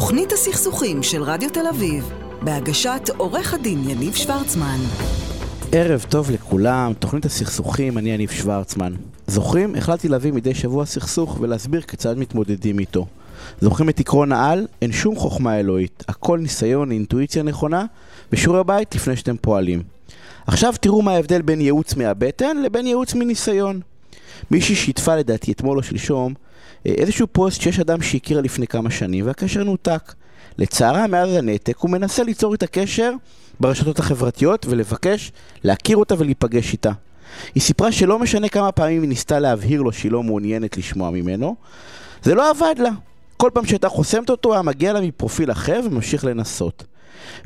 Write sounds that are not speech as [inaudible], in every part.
תוכנית הסכסוכים של רדיו תל אביב, בהגשת עורך הדין יניב שוורצמן. ערב טוב לכולם, תוכנית הסכסוכים, אני יניב שוורצמן. זוכרים? החלטתי להביא מדי שבוע סכסוך ולהסביר כיצד מתמודדים איתו. זוכרים את עקרון העל? אין שום חוכמה אלוהית. הכל ניסיון, אינטואיציה נכונה, בשיעורי הבית לפני שאתם פועלים. עכשיו תראו מה ההבדל בין ייעוץ מהבטן לבין ייעוץ מניסיון. מישהי שיתפה לדעתי אתמול או שלשום איזשהו פוסט שיש אדם שהכירה לפני כמה שנים והקשר נותק. לצערה, מאז הנתק הוא מנסה ליצור את הקשר ברשתות החברתיות ולבקש להכיר אותה ולהיפגש איתה. היא סיפרה שלא משנה כמה פעמים היא ניסתה להבהיר לו שהיא לא מעוניינת לשמוע ממנו, זה לא עבד לה. כל פעם שהייתה חוסמת אותו, היה מגיע לה מפרופיל אחר וממשיך לנסות.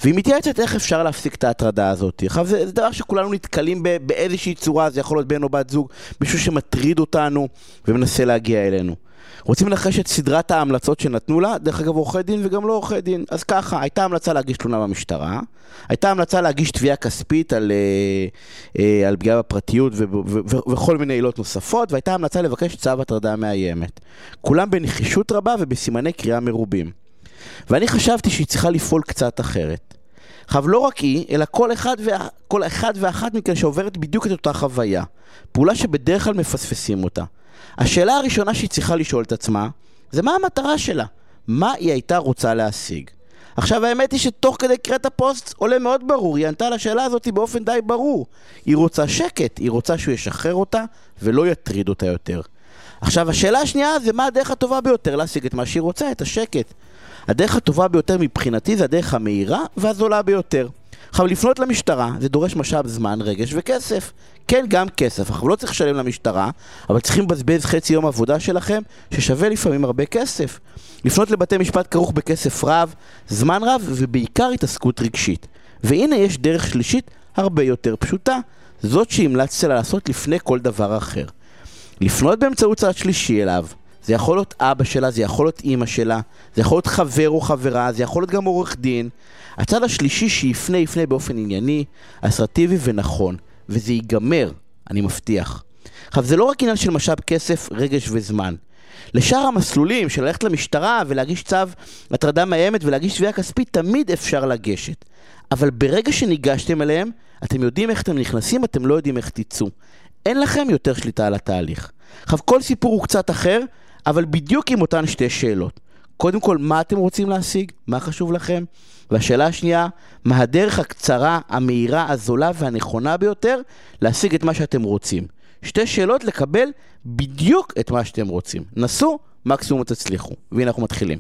והיא מתייעצת איך אפשר להפסיק את ההטרדה הזאת. עכשיו, זה, זה דבר שכולנו נתקלים ב, באיזושהי צורה, זה יכול להיות בן או בת זוג, מישהו שמטריד אותנו ומנסה להגיע אלינו. רוצים לנחש את סדרת ההמלצות שנתנו לה, דרך אגב עורכי דין וגם לא עורכי דין. אז ככה, הייתה המלצה להגיש תלונה במשטרה, הייתה המלצה להגיש תביעה כספית על, אה, אה, על פגיעה בפרטיות ו- ו- ו- וכל מיני עילות נוספות, והייתה המלצה לבקש צו הטרדה מאיימת. כולם בנחישות רבה ובסימני קריאה מרובים. ואני חשבתי שהיא צריכה לפעול קצת אחרת. עכשיו, לא רק היא, אלא כל אחד, וה... כל אחד ואחת מכן שעוברת בדיוק את אותה חוויה. פעולה שבדרך כלל מפספסים אותה. השאלה הראשונה שהיא צריכה לשאול את עצמה, זה מה המטרה שלה? מה היא הייתה רוצה להשיג? עכשיו האמת היא שתוך כדי קריאת הפוסט עולה מאוד ברור, היא ענתה לשאלה הזאת באופן די ברור. היא רוצה שקט, היא רוצה שהוא ישחרר אותה ולא יטריד אותה יותר. עכשיו השאלה השנייה זה מה הדרך הטובה ביותר להשיג את מה שהיא רוצה, את השקט. הדרך הטובה ביותר מבחינתי זה הדרך המהירה והזולה ביותר. עכשיו, לפנות למשטרה זה דורש משאב זמן, רגש וכסף. כן, גם כסף. אנחנו לא צריך לשלם למשטרה, אבל צריכים לבזבז חצי יום עבודה שלכם, ששווה לפעמים הרבה כסף. לפנות לבתי משפט כרוך בכסף רב, זמן רב, ובעיקר התעסקות רגשית. והנה יש דרך שלישית הרבה יותר פשוטה, זאת שהמלצתי לה לעשות לפני כל דבר אחר. לפנות באמצעות צד שלישי אליו, זה יכול להיות אבא שלה, זה יכול להיות אימא שלה, זה יכול להיות חבר או חברה, זה יכול להיות גם עורך דין. הצד השלישי שיפנה, יפנה באופן ענייני, אסרטיבי ונכון, וזה ייגמר, אני מבטיח. עכשיו, זה לא רק עניין של משאב כסף, רגש וזמן. לשאר המסלולים של ללכת למשטרה ולהגיש צו הטרדה מאיימת ולהגיש תביעה כספית, תמיד אפשר לגשת. אבל ברגע שניגשתם אליהם, אתם יודעים איך אתם נכנסים, אתם לא יודעים איך תצאו. אין לכם יותר שליטה על התהליך. עכשיו, כל סיפור הוא קצת אחר, אבל בדיוק עם אותן שתי שאלות. קודם כל, מה אתם רוצים להשיג? מה חשוב לכם? והשאלה השנייה, מה הדרך הקצרה, המהירה, הזולה והנכונה ביותר להשיג את מה שאתם רוצים? שתי שאלות לקבל בדיוק את מה שאתם רוצים. נסו, מקסימום תצליחו. והנה אנחנו מתחילים.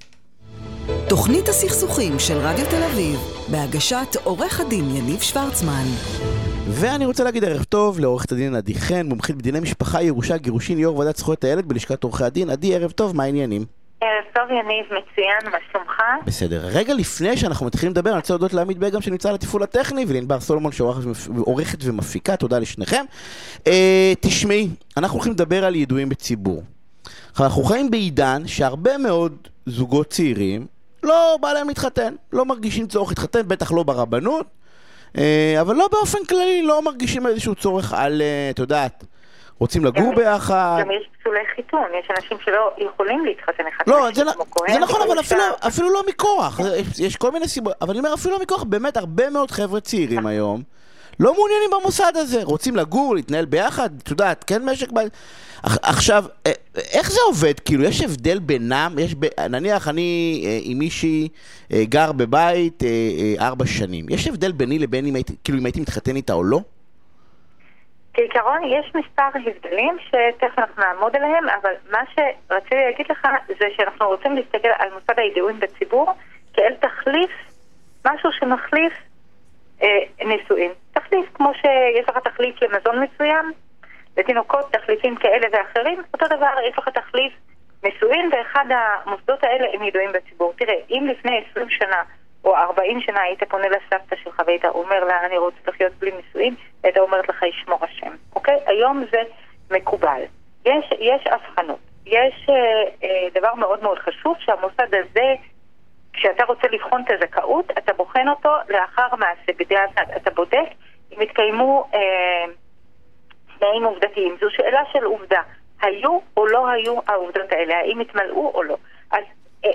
תוכנית הסכסוכים של רדיו תל אביב, בהגשת עורך הדין יניב שוורצמן. ואני רוצה להגיד ערב טוב לעורכת הדין עדי חן, מומחית בדיני משפחה, ירושה, גירושין, יו"ר ועדת זכויות הילד בלשכת עורכי הדין. עדי, ערב טוב, מה העניינים? ערב טוב יניב, מצוין, מה שלומך? בסדר. רגע לפני שאנחנו מתחילים לדבר, אני רוצה להודות לעמית בגם שנמצא על התפעול הטכני, ולענבר סולומון שעורכת ומפיקה, תודה לשניכם. אה, תשמעי, אנחנו הולכים לדבר על ידועים בציבור. אנחנו חיים בעידן שהרבה מאוד זוגות צעירים לא בא להם להתחתן, לא מרגישים צורך להתחתן, בטח לא ברבנות, אה, אבל לא באופן כללי, לא מרגישים איזשהו צורך על, אה, את יודעת, רוצים לגור גם- ביחד. גם יש פסולי חיתון, יש אנשים שלא יכולים להתחתן אחד לא, זה, כמו נ- כהן, זה נכון, אבל אפילו, לא מכורח, יש, כל מיני סיבות, אבל אני אומר אפילו לא מכורח, באמת הרבה מאוד חבר'ה צעירים היום לא מעוניינים במוסד הזה, רוצים לגור, להתנהל ביחד, את יודעת, כן משק בית. עכ- עכשיו, אה, איך זה עובד? כאילו, יש הבדל בינם, יש, ב, נניח אני אה, עם מישהי אה, גר בבית אה, אה, ארבע שנים, יש הבדל ביני לבין אם הייתי, כאילו, אם הייתי מתחתן איתה או לא? כעיקרון יש מספר הבדלים שתכף אנחנו נעמוד עליהם, אבל מה שרציתי להגיד לך זה שאנחנו רוצים להסתכל על מוסד הידועים בציבור כאל תחליף, משהו שמחליף אה, נישואין. תחליף כמו שיש לך תחליף למזון מסוים, לתינוקות, תחליפים כאלה ואחרים, אותו דבר יש לך תחליף נישואין, ואחד המוסדות האלה הם ידועים בציבור. תראה, אם לפני 20 שנה או 40 שנה היית פונה לסבתא שלך והיית אומר לה, אני רוצה לחיות בלי נישואין, הייתה אומרת לך, ישמור השם, אוקיי? היום זה מקובל. יש, יש הבחנות. יש אה, אה, דבר מאוד מאוד חשוב, שהמוסד הזה, כשאתה רוצה לבחון את הזכאות, אתה בוחן אותו לאחר מעשה, בדיעבד. אתה בודק אם התקיימו אה, תנאים עובדתיים. זו שאלה של עובדה. היו או לא היו העובדות האלה? האם התמלאו או לא? אז אה,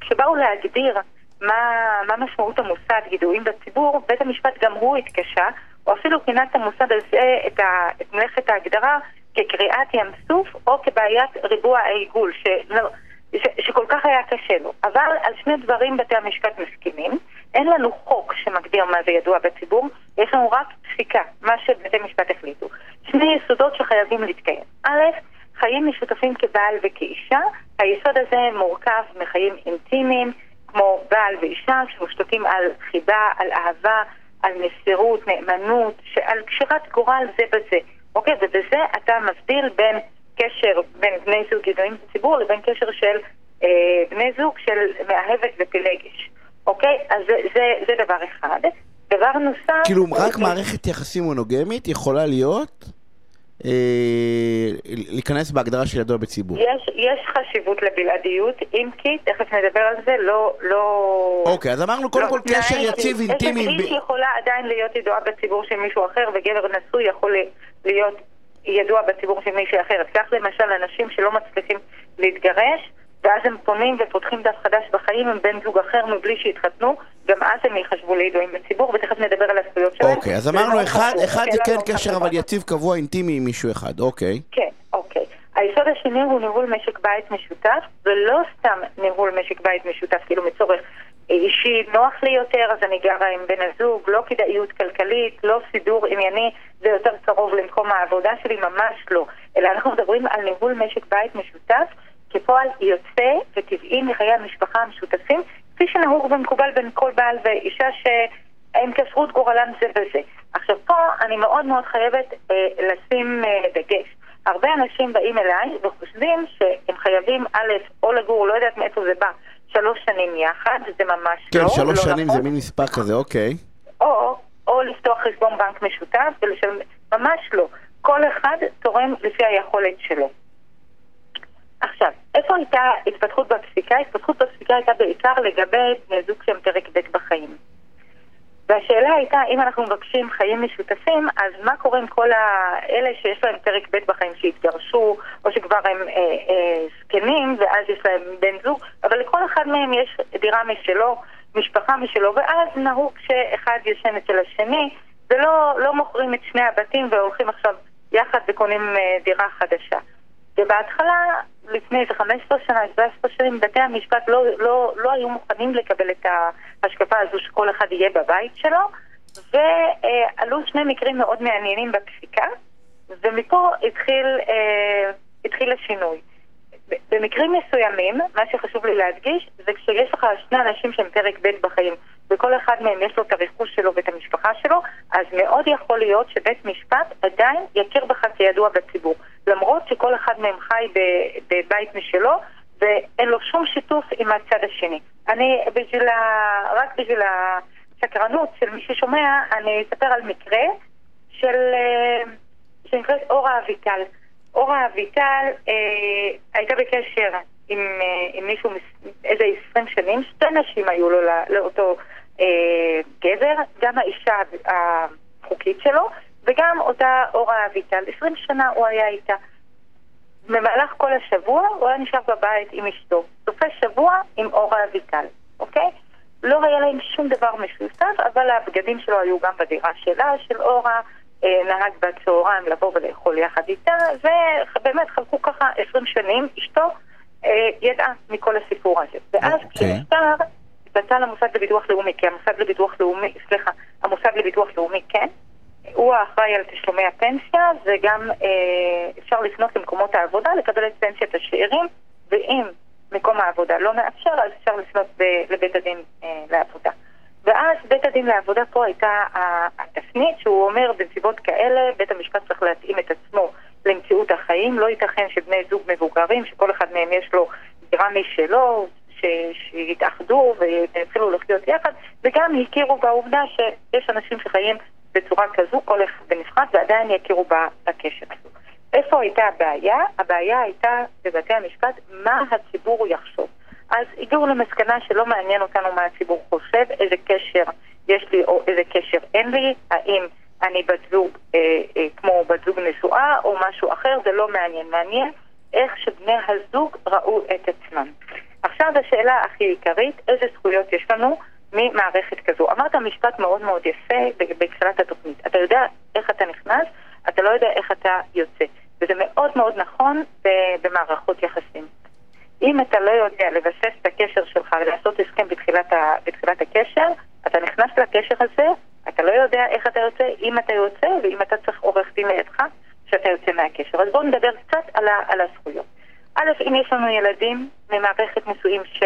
כשבאו להגדיר מה, מה משמעות המושג ידועים בציבור, בית המשפט גם הוא התקשה, או אפילו כינה את המושג הזה, את, ה, את מלאכת ההגדרה, כקריאת ים סוף או כבעיית ריבוע העיגול, ש, ש, שכל כך היה קשה לו. אבל על שני דברים בתי המשפט מסכימים. אין לנו חוק שמגדיר מה זה ידוע בציבור, יש לנו רק פסיקה, מה שבתי משפט החליטו. שני יסודות שחייבים להתקיים. א', חיים משותפים כבעל וכאישה, היסוד הזה מורכב מחיים אינטימיים, כמו בעל ואישה שמושתתים על חיבה, על אהבה, על מסירות, נאמנות, על קשירת גורל זה בזה. אוקיי? ובזה אתה מבדיל בין קשר בין בני זוג ידועים בציבור לבין קשר של אה, בני זוג של מאהבת ופילגש. אוקיי? אז זה, זה, זה דבר אחד. דבר נוסף... כאילו, רק מערכת יחסים מונוגמית יכולה להיות... אה, להיכנס בהגדרה של ידוע בציבור. יש, יש חשיבות לבלעדיות, אם כי, תכף נדבר על זה, לא... לא אוקיי, אז אמרנו קודם לא, כל קשר יציב אינטימי. איש ב... יכולה עדיין להיות ידועה בציבור של מישהו אחר, וגבר נשוי יכול להיות ידוע בציבור של מישהו אחר. כך למשל אנשים שלא מצליחים להתגרש, ואז הם פונים ופותחים דף חדש בחיים עם בן זוג אחר מבלי שהתחתנו, גם אז הם ייחשבו לידועים בציבור, ותכף נדבר על הזכויות שלהם. אוקיי, אז אמרנו אחד, אחד זה כן קשר אבל יציב קבוע אינטימי עם מישהו אחד, אוקיי. כן, אוקיי. היסוד השני הוא ניהול משק בית משותף, ולא סתם ניהול משק בית משותף, כאילו מצורך אישי נוח לי יותר, אז אני גרה עם בן הזוג, לא כדאיות כלכלית, לא סידור ענייני, זה יותר קרוב למקום העבודה שלי, ממש לא. אלא אנחנו מדברים על ניהול משק בית משותף כפועל יוצא וטבעי מחיי המשפחה המשותפים, כפי שנהוג ומקובל בין כל בעל ואישה שהם קשרות גורלם זה בזה. עכשיו פה אני מאוד מאוד חייבת אה, לשים אה, דגש. הרבה אנשים באים אליי וחושבים שהם חייבים א', או לגור, לא יודעת מאיפה זה בא, שלוש שנים יחד, זה ממש כן, לא. כן, שלוש לא שנים נכון. זה מין מספר כזה, אוקיי. או, או לפתוח חשבון בנק משותף, ולשל... ממש לא. כל אחד תורם לפי היכולת שלו. עכשיו, איפה הייתה התפתחות בפסיקה? התפתחות בפסיקה הייתה בעיקר לגבי בני זוג שהם פרק ב' בחיים. והשאלה הייתה, אם אנחנו מבקשים חיים משותפים, אז מה קורה עם כל האלה שיש להם פרק ב' בחיים שהתגרשו, או שכבר הם אה, אה, זקנים, ואז יש להם בן זוג, אבל לכל אחד מהם יש דירה משלו, משפחה משלו, ואז נהוג שאחד ישן אצל השני, ולא לא מוכרים את שני הבתים והולכים עכשיו יחד וקונים אה, דירה חדשה. ובהתחלה, לפני איזה 15 שנה, 17 שנים, בתי המשפט לא, לא, לא היו מוכנים לקבל את ההשקפה הזו שכל אחד יהיה בבית שלו, ועלו שני מקרים מאוד מעניינים בפסיקה, ומפה התחיל, אה, התחיל השינוי. במקרים מסוימים, מה שחשוב לי להדגיש, זה כשיש לך שני אנשים שהם פרק ב' בחיים, וכל אחד מהם יש לו את הרכוש שלו ואת המשפחה שלו, אז מאוד יכול להיות שבית משפט עדיין יכיר בך כידוע בציבור. למרות שכל אחד מהם חי בבית משלו, ואין לו שום שיתוף עם הצד השני. אני, בשביל ה... רק בשביל הסקרנות של מי ששומע, אני אספר על מקרה של... אה, שנקראת אורה אביטל. אורה אביטל אה, הייתה בקשר עם, אה, עם מישהו איזה עשרים שנים, שתי נשים היו לו לא, לאותו אה, גבר, גם האישה החוקית שלו וגם אותה אורה אביטל. עשרים שנה הוא היה איתה. במהלך כל השבוע הוא היה נשאר בבית עם אשתו. סופי שבוע עם אורה אביטל, אוקיי? לא היה להם שום דבר משותף, אבל הבגדים שלו היו גם בדירה שלה, של אורה. אה, נהג בצהריים לבוא ולאכול יחד איתה, ובאמת חלקו ככה עשרים שנים, אשתו אה, ידעה מכל הסיפור הזה. ואז okay. אוקיי. כשנפטר, פנתה למוסד לביטוח לאומי, כי המוסד לביטוח לאומי, סליחה, המוסד לביטוח לאומי כן, הוא האחראי על תשלומי הפנסיה, וגם אה, אפשר לפנות למקומות העבודה לקבל את פנסיית השאירים, ואם מקום העבודה לא מאפשר, אז אפשר לפנות ב- לבית הדין אה, לעבודה. ואז בית הדין לעבודה פה הייתה התפנית שהוא אומר בנסיבות כאלה בית המשפט צריך להתאים את עצמו החיים, לא ייתכן שבני זוג מבוגרים שכל אחד מהם יש לו דירה משלו, שיתאחדו ויתחילו לחיות יחד וגם הכירו בעובדה שיש אנשים שחיים בצורה כזו, כל אחד בנפרד ועדיין יכירו בקשר הזו. איפה הייתה הבעיה? הבעיה הייתה בבתי המשפט מה הציבור יחשוב. אז הגיעו למסקנה שלא מעניין אותנו מה הציבור חושב, איזה קשר יש לי או איזה קשר אין לי, האם אני בת זוג אה, אה, כמו בת זוג נשואה משהו אחר, זה לא מעניין. מעניין איך שבני הזוג ראו את עצמם. עכשיו השאלה הכי עיקרית, איזה זכויות יש לנו ממערכת כזו? אמרת משפט מאוד מאוד יפה בתחילת התוכנית. אתה יודע איך אתה נכנס, אתה לא יודע איך אתה יוצא. וזה מאוד מאוד נכון במערכות יחסים. אם אתה לא יודע לבסס את הקשר שלך ולעשות הסכם בתחילת, ה, בתחילת הקשר, אתה נכנס לקשר הזה, אתה לא יודע איך אתה יוצא, אם אתה יוצא ואם אתה צריך עורך דין לידך, שאתה יוצא מהקשר. אז בואו נדבר קצת על, ה, על הזכויות. א', אם יש לנו ילדים ממערכת נישואים ש...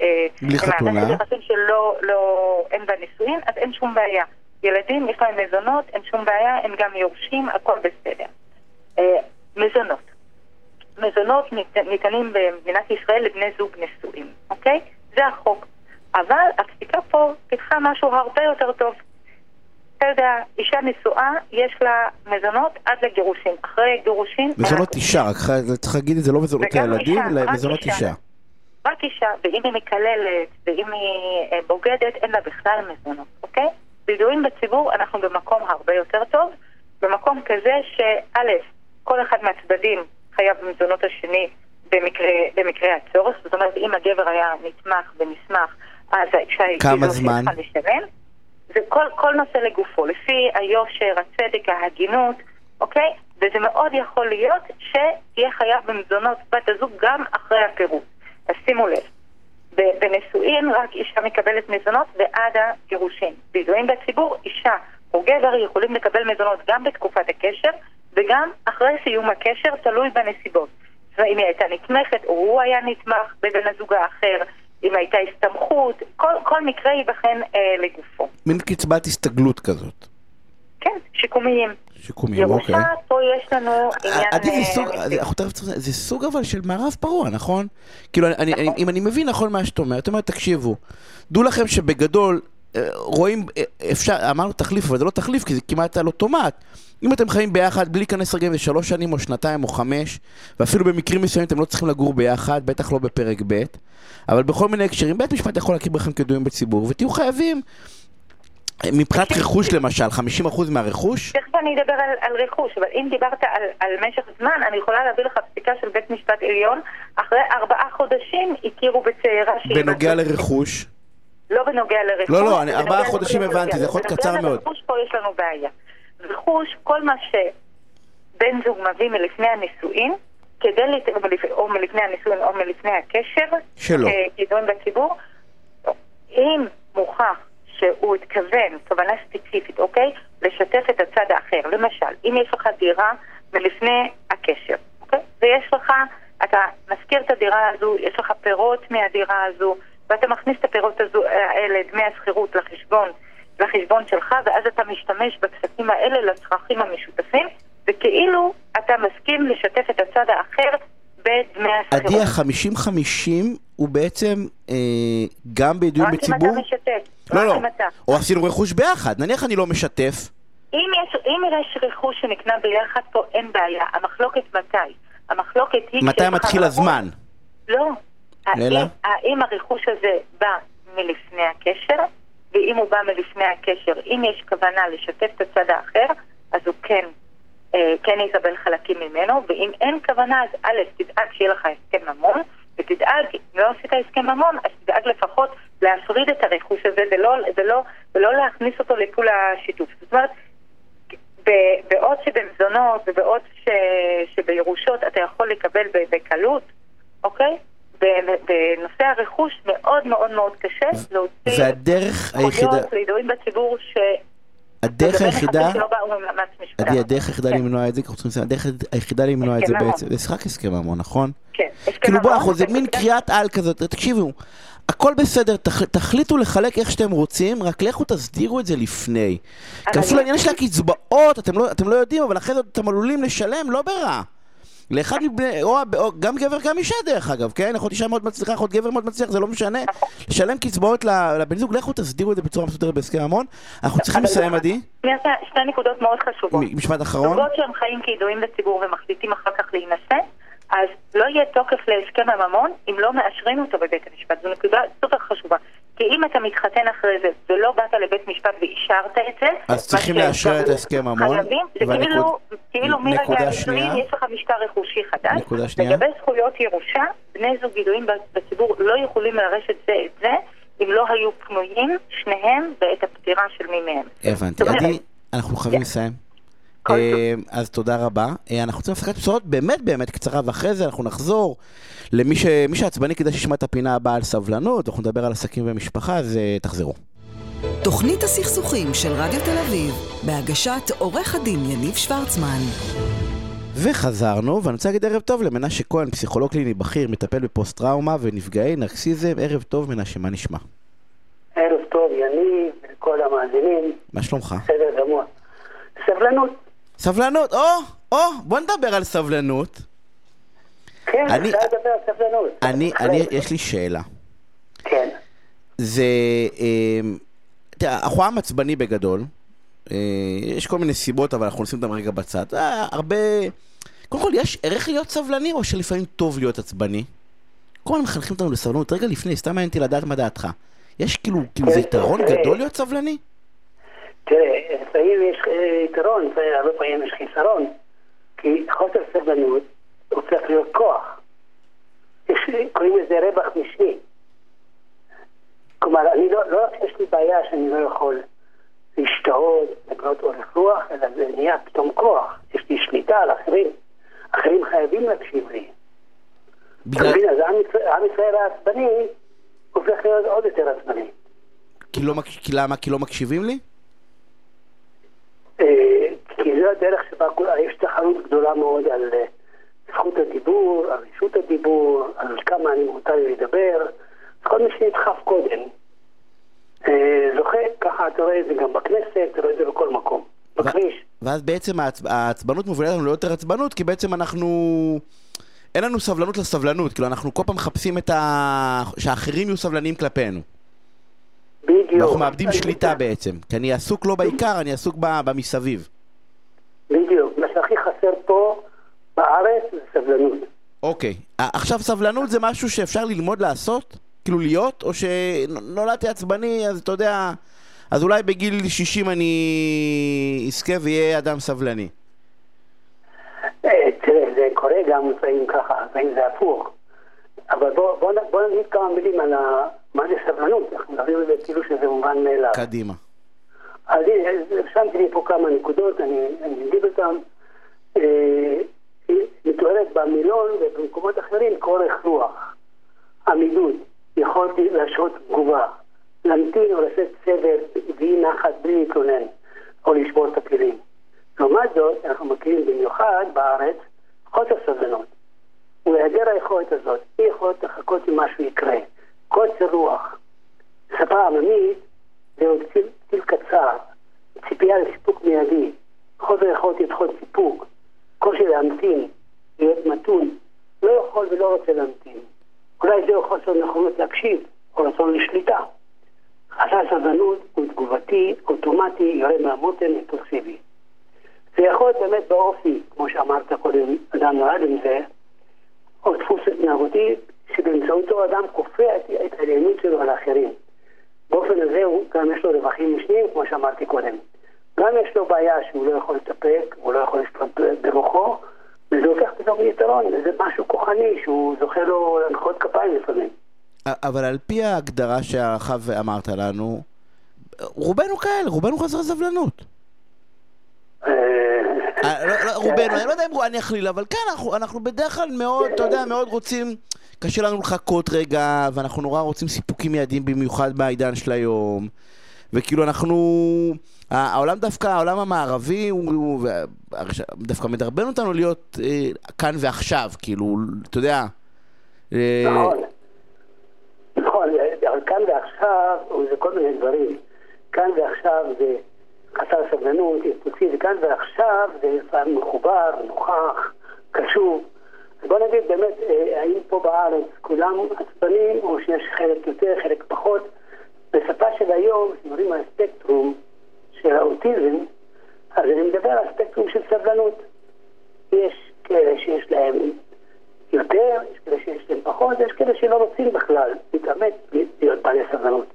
אה, בלי חתונה. ממערכת יחסים שלא, לא, אין בה נישואים, אז אין שום בעיה. ילדים, יש להם מזונות, אין שום בעיה, הם גם יורשים, הכל בסדר. אה, מזונות. מזונות ניתנים במדינת ישראל לבני זוג נשואים, אוקיי? זה החוק. אבל הפסיקה פה פיתחה משהו הרבה יותר טוב. אתה יודע, אישה נשואה, יש לה מזונות עד לגירושין. אחרי גירושין... מזונות אישה, רק צריך להגיד את זה לא מזונות הילדים, אלא מזונות אישה. רק אישה, ואם היא מקללת, ואם היא אה, בוגדת, אין לה בכלל מזונות, אוקיי? בידועים בציבור אנחנו במקום הרבה יותר טוב, במקום כזה שא', כל אחד מהצדדים חייב במזונות השני במקרה, במקרה הצורך, זאת אומרת אם הגבר היה נתמך ונסמך, אז האישה היא כמה זמן? לשלם. זה כל, כל נושא לגופו, לפי היושר, הצדק, ההגינות, אוקיי? וזה מאוד יכול להיות שתהיה חייב במזונות בת הזוג גם אחרי הפירוד. אז שימו לב, בנישואין רק אישה מקבלת מזונות ועד הגירושין. בידועים בציבור, אישה או גבר יכולים לקבל מזונות גם בתקופת הקשר וגם אחרי סיום הקשר, תלוי בנסיבות. אם היא הייתה נתמכת או הוא היה נתמך בבן הזוג האחר, אם הייתה הסתמכות, כל, כל מקרה ייבחן אה, לגופו. מין קצבת הסתגלות כזאת. כן, שיקומיים. שיקומיים, אוקיי. ירושה, פה יש לנו עניין... עדי, זה סוג, אה, זה סוג אבל של מערב פרוע, נכון? כאילו, אני, אני, אם אני מבין נכון מה שאת אומרת, את אומרת, תקשיבו, דעו לכם שבגדול, אה, רואים, אה, אפשר, אמרנו תחליף, אבל זה לא תחליף, כי זה כמעט על אוטומט. אם אתם חיים ביחד בלי להיכנס רגעים לשלוש שנים או שנתיים או חמש, ואפילו במקרים מסוימים אתם לא צריכים לגור ביחד, בטח לא בפרק ב', אבל בכל מיני הקשרים, בית משפט יכול להכיר בכם כידועים בציבור, ותהיו חייבים מבחינת רכוש למשל, 50% מהרכוש? תכף אני אדבר על, על רכוש, אבל אם דיברת על, על משך זמן, אני יכולה להביא לך פסיקה של בית משפט עליון, אחרי ארבעה חודשים הכירו בצעירה שהיא... בנוגע לרכוש? לא בנוגע לרכוש. לא, לא, אני, ארבעה חודשים הבנתי, זה יכול להיות קצר מאוד. בנוגע לרכוש פה יש לנו בעיה. רכוש, כל מה שבן זוג מביא מלפני הנישואין, כדי, או מלפני הנישואין או מלפני הקשר, שלו, כידון בציבור, אם מוכח שהוא התכוון, כוונה ספציפית, אוקיי? לשתף את הצד האחר. למשל, אם יש לך דירה מלפני הקשר, אוקיי? ויש לך, אתה משכיר את הדירה הזו, יש לך פירות מהדירה הזו, ואתה מכניס את הפירות הזו, האלה, דמי השכירות לחשבון לחשבון שלך, ואז אתה משתמש בכספים האלה לצרכים המשותפים, וכאילו אתה מסכים לשתף את הצד האחר בדמי השכירות. עדי, ה-50-50 הוא בעצם אה, גם בידועים בציבור? רק אם אתה משתף. לא, לא. או עשינו רכוש ביחד, נניח אני לא משתף. אם יש, אם יש רכוש שנקנה ביחד פה, אין בעיה. המחלוקת מתי? המחלוקת היא... מתי מתחיל הזמן? לא. אלא? האם, האם הרכוש הזה בא מלפני הקשר? ואם הוא בא מלפני הקשר, אם יש כוונה לשתף את הצד האחר, אז הוא כן, כן יקבל חלקים ממנו, ואם אין כוונה, אז א', תדאג שיהיה לך הסכם ממון, ותדאג, אם לא עשית הסכם ממון, אז תדאג לפחות להפריד את הרכוש הזה ולא, ולא, ולא להכניס אותו לפול השיתוף. זאת אומרת, בעוד שבמזונות ובעוד ש, שבירושות אתה יכול לקבל בקלות, אוקיי? בנושא הרכוש מאוד מאוד מאוד קשה להוציא והדרך היחידה... לידועים בציבור ש... הדרך היחידה, עדי, הדרך היחידה למנוע את זה, הדרך היחידה למנוע את זה בעצם, זה שחק הסכם ממון, נכון? כן, הסכם כאילו בוא, אנחנו, זה מין קריאת על כזאת, תקשיבו, הכל בסדר, תחליטו לחלק איך שאתם רוצים, רק לכו תסדירו את זה לפני. כי אפילו העניין של הקצבאות, לא- אתם לא יודעים, אבל אחרי זה אתם עלולים לשלם, לא ברע. לאחד מבני, או, או גם גבר גם אישה דרך אגב, כן? אחות אישה מאוד מצליחה, אחות גבר מאוד מצליח, זה לא משנה. לשלם קצבאות לבן זוג, לכו תסדירו את זה בצורה מסודרת בהסכם המון. אנחנו צריכים לסיים, עדי. שתי נקודות מאוד חשובות. משפט אחרון. זוגות שהם חיים כידועים לציבור ומחליטים אחר כך להינשא, אז לא יהיה תוקף להסכם הממון אם לא מאשרים אותו בבית המשפט. זו נקודה סופר חשובה. כי אם אתה מתחתן אחרי זה ולא באת לבית משפט ואישרת את זה, אז צריכים לאשר את ההסכם המון. חייבים, זה כאילו, כאילו מרגע הנישואים. יש לך משטר רכושי חדש. נקודה שנייה. לגבי זכויות ירושה, בני זוג ידועים בציבור לא יכולים לרשת זה את זה אם לא היו פנויים שניהם בעת הפטירה של מי מהם. הבנתי. אנחנו חייבים לסיים. אה, אז תודה רבה. אה, אנחנו רוצים הפסקת בשורות באמת באמת קצרה, ואחרי זה אנחנו נחזור למי ש- שעצבני כדאי שישמע את הפינה הבאה על סבלנות, אנחנו נדבר על עסקים ומשפחה, אז אה, תחזרו. תוכנית הסכסוכים של רדיו תל אביב, בהגשת עורך הדין יניב שוורצמן. וחזרנו, ואני רוצה להגיד ערב טוב למנשה כהן, פסיכולוג קליני בכיר, מטפל בפוסט-טראומה ונפגעי נרקסיזם. ערב טוב, מנשה, מה נשמע? ערב טוב, יניב, ולכל המאזינים, מה שלומך? בסדר גמור. סבלנות, סבלנות, או, או, בוא נדבר על סבלנות. כן, אני- אפשר לדבר על סבלנות. אני, בהחלט. אני, יש לי שאלה. כן, זה, אה, תראה, אנחנו עם עצבני בגדול. אה, יש כל מיני סיבות, אבל אנחנו נשים אותם רגע בצד. אה, הרבה... קודם כל, יש ערך להיות סבלני, או שלפעמים טוב להיות עצבני? כל הזמן מחנכים אותנו לסבלנות. רגע לפני, סתם מעניין אותי לדעת מה דעתך. יש כאילו, כאילו זה יתרון תראה. גדול להיות סבלני? תראה, לפעמים יש אה, יתרון, והרבה פעמים יש חיסרון, כי חוסר סבלנות הופך להיות כוח. יש, קוראים לזה רווח משני. כלומר, אני לא, לא רק שיש לי בעיה שאני לא יכול להשתהות, לגלות אורך רוח, אלא זה נהיה פתאום כוח. יש לי שליטה על אחרים. אחרים חייבים להקשיב לי. בגלל... מבין? אז עם ישראל- העצבני הופך להיות עוד יותר עצבני. כי לא, כי למה? כי לא מקשיבים לי? אה, כי זו הדרך שבה יש תחרות גדולה מאוד על אה, זכות הדיבור, על רשות הדיבור, על כמה אני מותר לי לדבר. כל מי שנדחף קודם אה, זוכה, ככה אתה רואה את זה גם בכנסת, אתה רואה את זה בכל מקום. בכביש. ואז בעצם העצ... העצבנות מובילה אותנו ליותר עצבנות, כי בעצם אנחנו... אין לנו סבלנות לסבלנות, כאילו אנחנו כל פעם מחפשים את ה... שהאחרים יהיו סבלניים כלפינו. בדיוק. ואנחנו מאבדים שליטה בעצם. כי אני עסוק לא בעיקר, אני עסוק. במסביב. בדיוק. מה שהכי חסר פה בארץ זה סבלנות. אוקיי. עכשיו סבלנות זה משהו שאפשר ללמוד לעשות? כאילו להיות? או שנולדתי עצבני, אז אתה יודע... אז אולי בגיל 60 אני אזכה ואהיה אדם סבלני. אה, תראה, זה קורה גם לפעמים ככה, לפעמים זה הפוך. אבל בוא, בוא, בוא נגיד כמה מילים על ה... מה זה סבלנות, אנחנו מדברים על זה כאילו שזה מובן מאליו. קדימה. אז הנה, אז רשמתי לי פה כמה נקודות, אני, אני אגיד אותן. אה, היא מתוארת במילון ובמקומות אחרים כאורך רוח, עמידות, יכולתי להשעות תגובה, להמתין או לשאת סבל ואי נחת בלי להתלונן או לשבור את הכלים. לעומת זאת, אנחנו מכירים במיוחד בארץ חוסר סבלנות. ולהיעדר היכולת הזאת, אי יכולת לחכות שמשהו יקרה, קוצר רוח. שפה עממית זהו טיל, טיל קצר, ציפייה לסיפוק מיידי, חוסר יכולת לדחות סיפוק, קושי להמתין, להיות מתון, לא יכול ולא רוצה להמתין. אולי זהו חוסר נכונות להקשיב, או רצון לשליטה. חסר סבלנות הוא תגובתי, אוטומטי, יורה מהמותן, אימפולסיבי. זה יכול להיות באמת באופי, כמו שאמרת קודם, אדם נולד עם זה, או דפוס התנהגותי שבאמצעותו אדם כופה את, העליונות שלו על האחרים. באופן הזה הוא גם יש לו רווחים משניים, כמו שאמרתי קודם. גם יש לו בעיה שהוא לא יכול לספק, הוא לא יכול לשלוט ברוחו, וזה הופך פתאום ליתרון, זה משהו כוחני שהוא זוכה לו למחאות כפיים לפעמים. אבל על פי ההגדרה שהרחב אמרת לנו, רובנו כאלה, רובנו חסרי סבלנות. אה, לא, לא, רובנו, אני לא יודע אם אני אכליל, אבל כן, אנחנו, בדרך כלל מאוד, אתה יודע, מאוד רוצים, קשה לנו לחכות רגע, ואנחנו נורא רוצים סיפוקים מיידיים במיוחד בעידן של היום, וכאילו אנחנו, העולם דווקא, העולם המערבי, הוא, הוא דווקא מדרבן אותנו להיות אה, כאן ועכשיו, כאילו, אתה יודע. אה, נכון. נכון, כאן ועכשיו זה כל מיני דברים. כאן ועכשיו זה חסר סבלנות, אימפולסיבי, וכאן ועכשיו זה מחובר, נוכח, קשוב. אז בוא נגיד באמת, אה, האם פה בארץ כולם עצבנים, או שיש חלק יותר, חלק פחות? בשפה של היום, כשמדברים על הספקטרום של האוטיזם, אז אני מדבר על ספקטרום של סבלנות. יש כאלה שיש להם יותר, יש כאלה שיש להם פחות, יש כאלה שלא רוצים בכלל להתאמץ להיות בעלי סבלנות.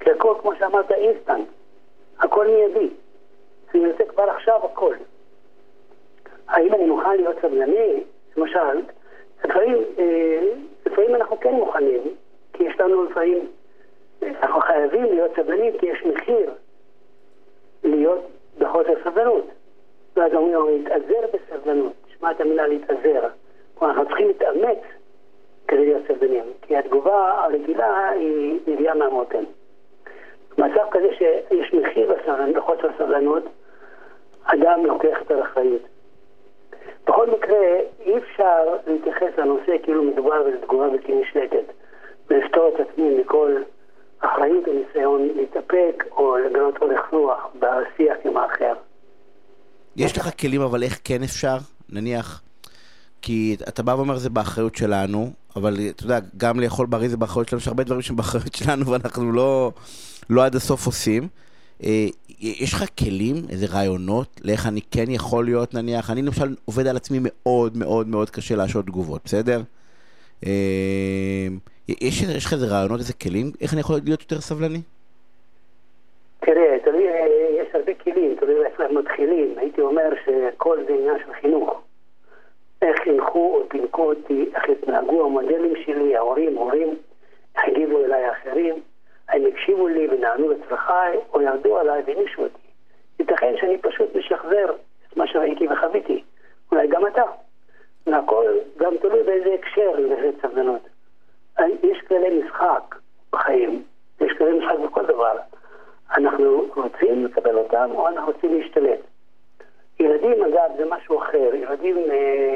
כי הכל, כמו שאמרת, אינסטנט. הכל מיידי. אני רוצה כבר עכשיו הכל. האם אני מוכן להיות סבלני? למשל, לפעמים, אה, לפעמים אנחנו כן מוכנים, כי יש לנו לפעמים, אנחנו חייבים להיות סבלנים כי יש מחיר להיות בחוסר סבלנות. ואז אומרים, להתאזר בסבלנות, תשמע את המילה להתאזר. כלומר, אנחנו צריכים להתאמץ כדי להיות סבלנים, כי התגובה הרגילה היא מביאה מהמותן. במצב כזה שיש מחיר לחוסר סבלנות, אדם לוקח את האחריות. בכל מקרה, אי אפשר להתייחס לנושא כאילו מדובר בתגובה בלתי נשלטת, ולפתור את עצמי מכל אחריות וניסיון להתאפק או לגלות אורך רוח בשיח עם האחר. יש לך כלים, אבל איך כן אפשר? נניח, כי אתה בא ואומר זה באחריות שלנו, אבל אתה יודע, גם לאכול בריא זה באחריות שלנו, יש הרבה דברים שהם באחריות שלנו ואנחנו לא, לא עד הסוף עושים. אה, יש לך כלים, איזה רעיונות, לאיך אני כן יכול להיות, נניח, אני למשל עובד על עצמי מאוד מאוד מאוד קשה להשעות תגובות, בסדר? אה, יש, לך איזה רעיונות, איזה כלים, איך אני יכול להיות יותר סבלני? תראה, תלוי, אה, יש הרבה כלים, תלוי איפה הם מתחילים. הייתי אומר שכל זה עניין של חינוך. איך חינכו או תינקו אותי, איך התנהגו המודלים שלי, ההורים, הורים, הגיבו אליי אחרים. הם הקשיבו לי ונענו לצרכיי, או ירדו עליי והנישו אותי. ייתכן שאני פשוט משחזר את מה שראיתי וחוויתי. אולי גם אתה. והכל גם תלוי באיזה הקשר לזה סבלנות. יש כללי משחק בחיים, יש כללי משחק בכל דבר. אנחנו רוצים לקבל אותם או אנחנו רוצים להשתלט. ילדים, אגב, זה משהו אחר. ילדים, אה,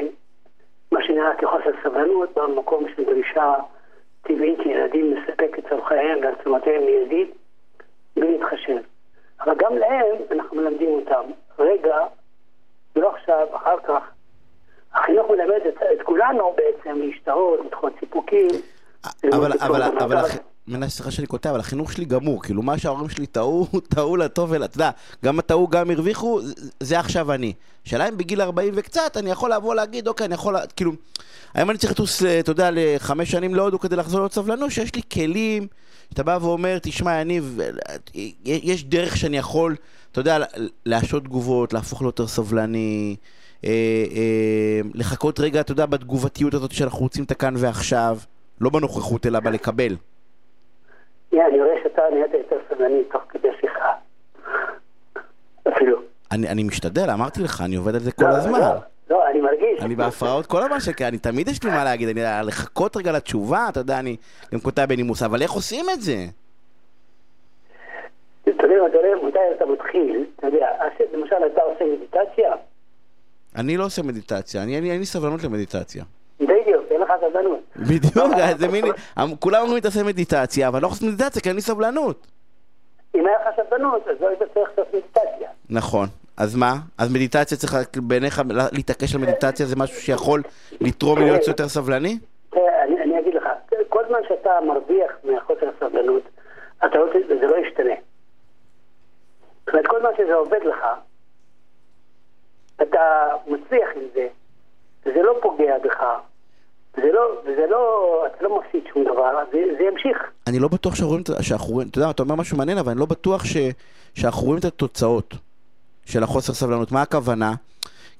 מה שנראה כחוסר סבלנות, במקום של דרישה טבעית ילדים לספק את צורכיהם ועצמותיהם מיידית בלי להתחשב. אבל גם להם אנחנו מלמדים אותם. רגע, לא עכשיו, אחר כך. החינוך מלמד את, את כולנו בעצם להשתאות, לדחות סיפוקים. אבל, אבל, אבל, מנה, סליחה שאני קוטע, אבל החינוך שלי גמור, כאילו מה שההורים שלי טעו, [laughs] טעו לטוב ול... אתה יודע, גם הטעו, גם הרוויחו, זה עכשיו אני. שאלה אם בגיל 40 וקצת, אני יכול לבוא להגיד, אוקיי, אני יכול, כאילו, היום אני צריך לטוס, אתה יודע, לחמש שנים להודו כדי לחזור להיות סבלנות, שיש לי כלים, שאתה בא ואומר, תשמע, יניב, יש דרך שאני יכול, אתה יודע, להשעות תגובות, להפוך ליותר סבלני, אה, אה, לחכות רגע, אתה יודע, בתגובתיות הזאת שאנחנו רוצים את הכאן ועכשיו, לא בנוכחות, אלא בלקבל. אני רואה שאתה נהיית יותר סבלני תוך כדי שיחה. אפילו. אני, משתדל, אמרתי לך, אני עובד על זה כל לא, הזמן. לא, לא, אני מרגיש. אני בהפרעות כל הזמן שכן, אני תמיד יש לי מה להגיד, אני לחכות רגע לתשובה, אתה יודע, אני גם קוטע בנימוס, אבל איך עושים את זה? אתה יודע, אתה יודע, מתי אתה מתחיל, אתה יודע, למשל אתה עושה מדיטציה? אני לא עושה מדיטציה, אני, אין לי סבלנות למדיטציה. בדיוק, אין לך סבלנות. בדיוק, זה מין, כולם אומרים תעשה מדיטציה, אבל לא לעשות מדיטציה כי אין לי סבלנות. אם היה לך סבלנות, אז לא היית צריך לעשות מדיטציה. נכון. אז מה? אז מדיטציה צריך בעיניך להתעקש על מדיטציה זה משהו שיכול לתרום להיות יותר סבלני? אני, אני אגיד לך, כל זמן שאתה מרוויח מהחוסר הסבלנות, לא, זה לא ישתנה. זאת אומרת, כל זמן שזה עובד לך, אתה מצליח עם זה, וזה לא פוגע בך, זה לא, זה לא, אתה לא מפסיד שום דבר, זה, זה ימשיך. אני לא בטוח שאנחנו רואים, אתה יודע, אתה אומר משהו מעניין, אבל אני לא בטוח ש, שאנחנו רואים את התוצאות של החוסר סבלנות. מה הכוונה?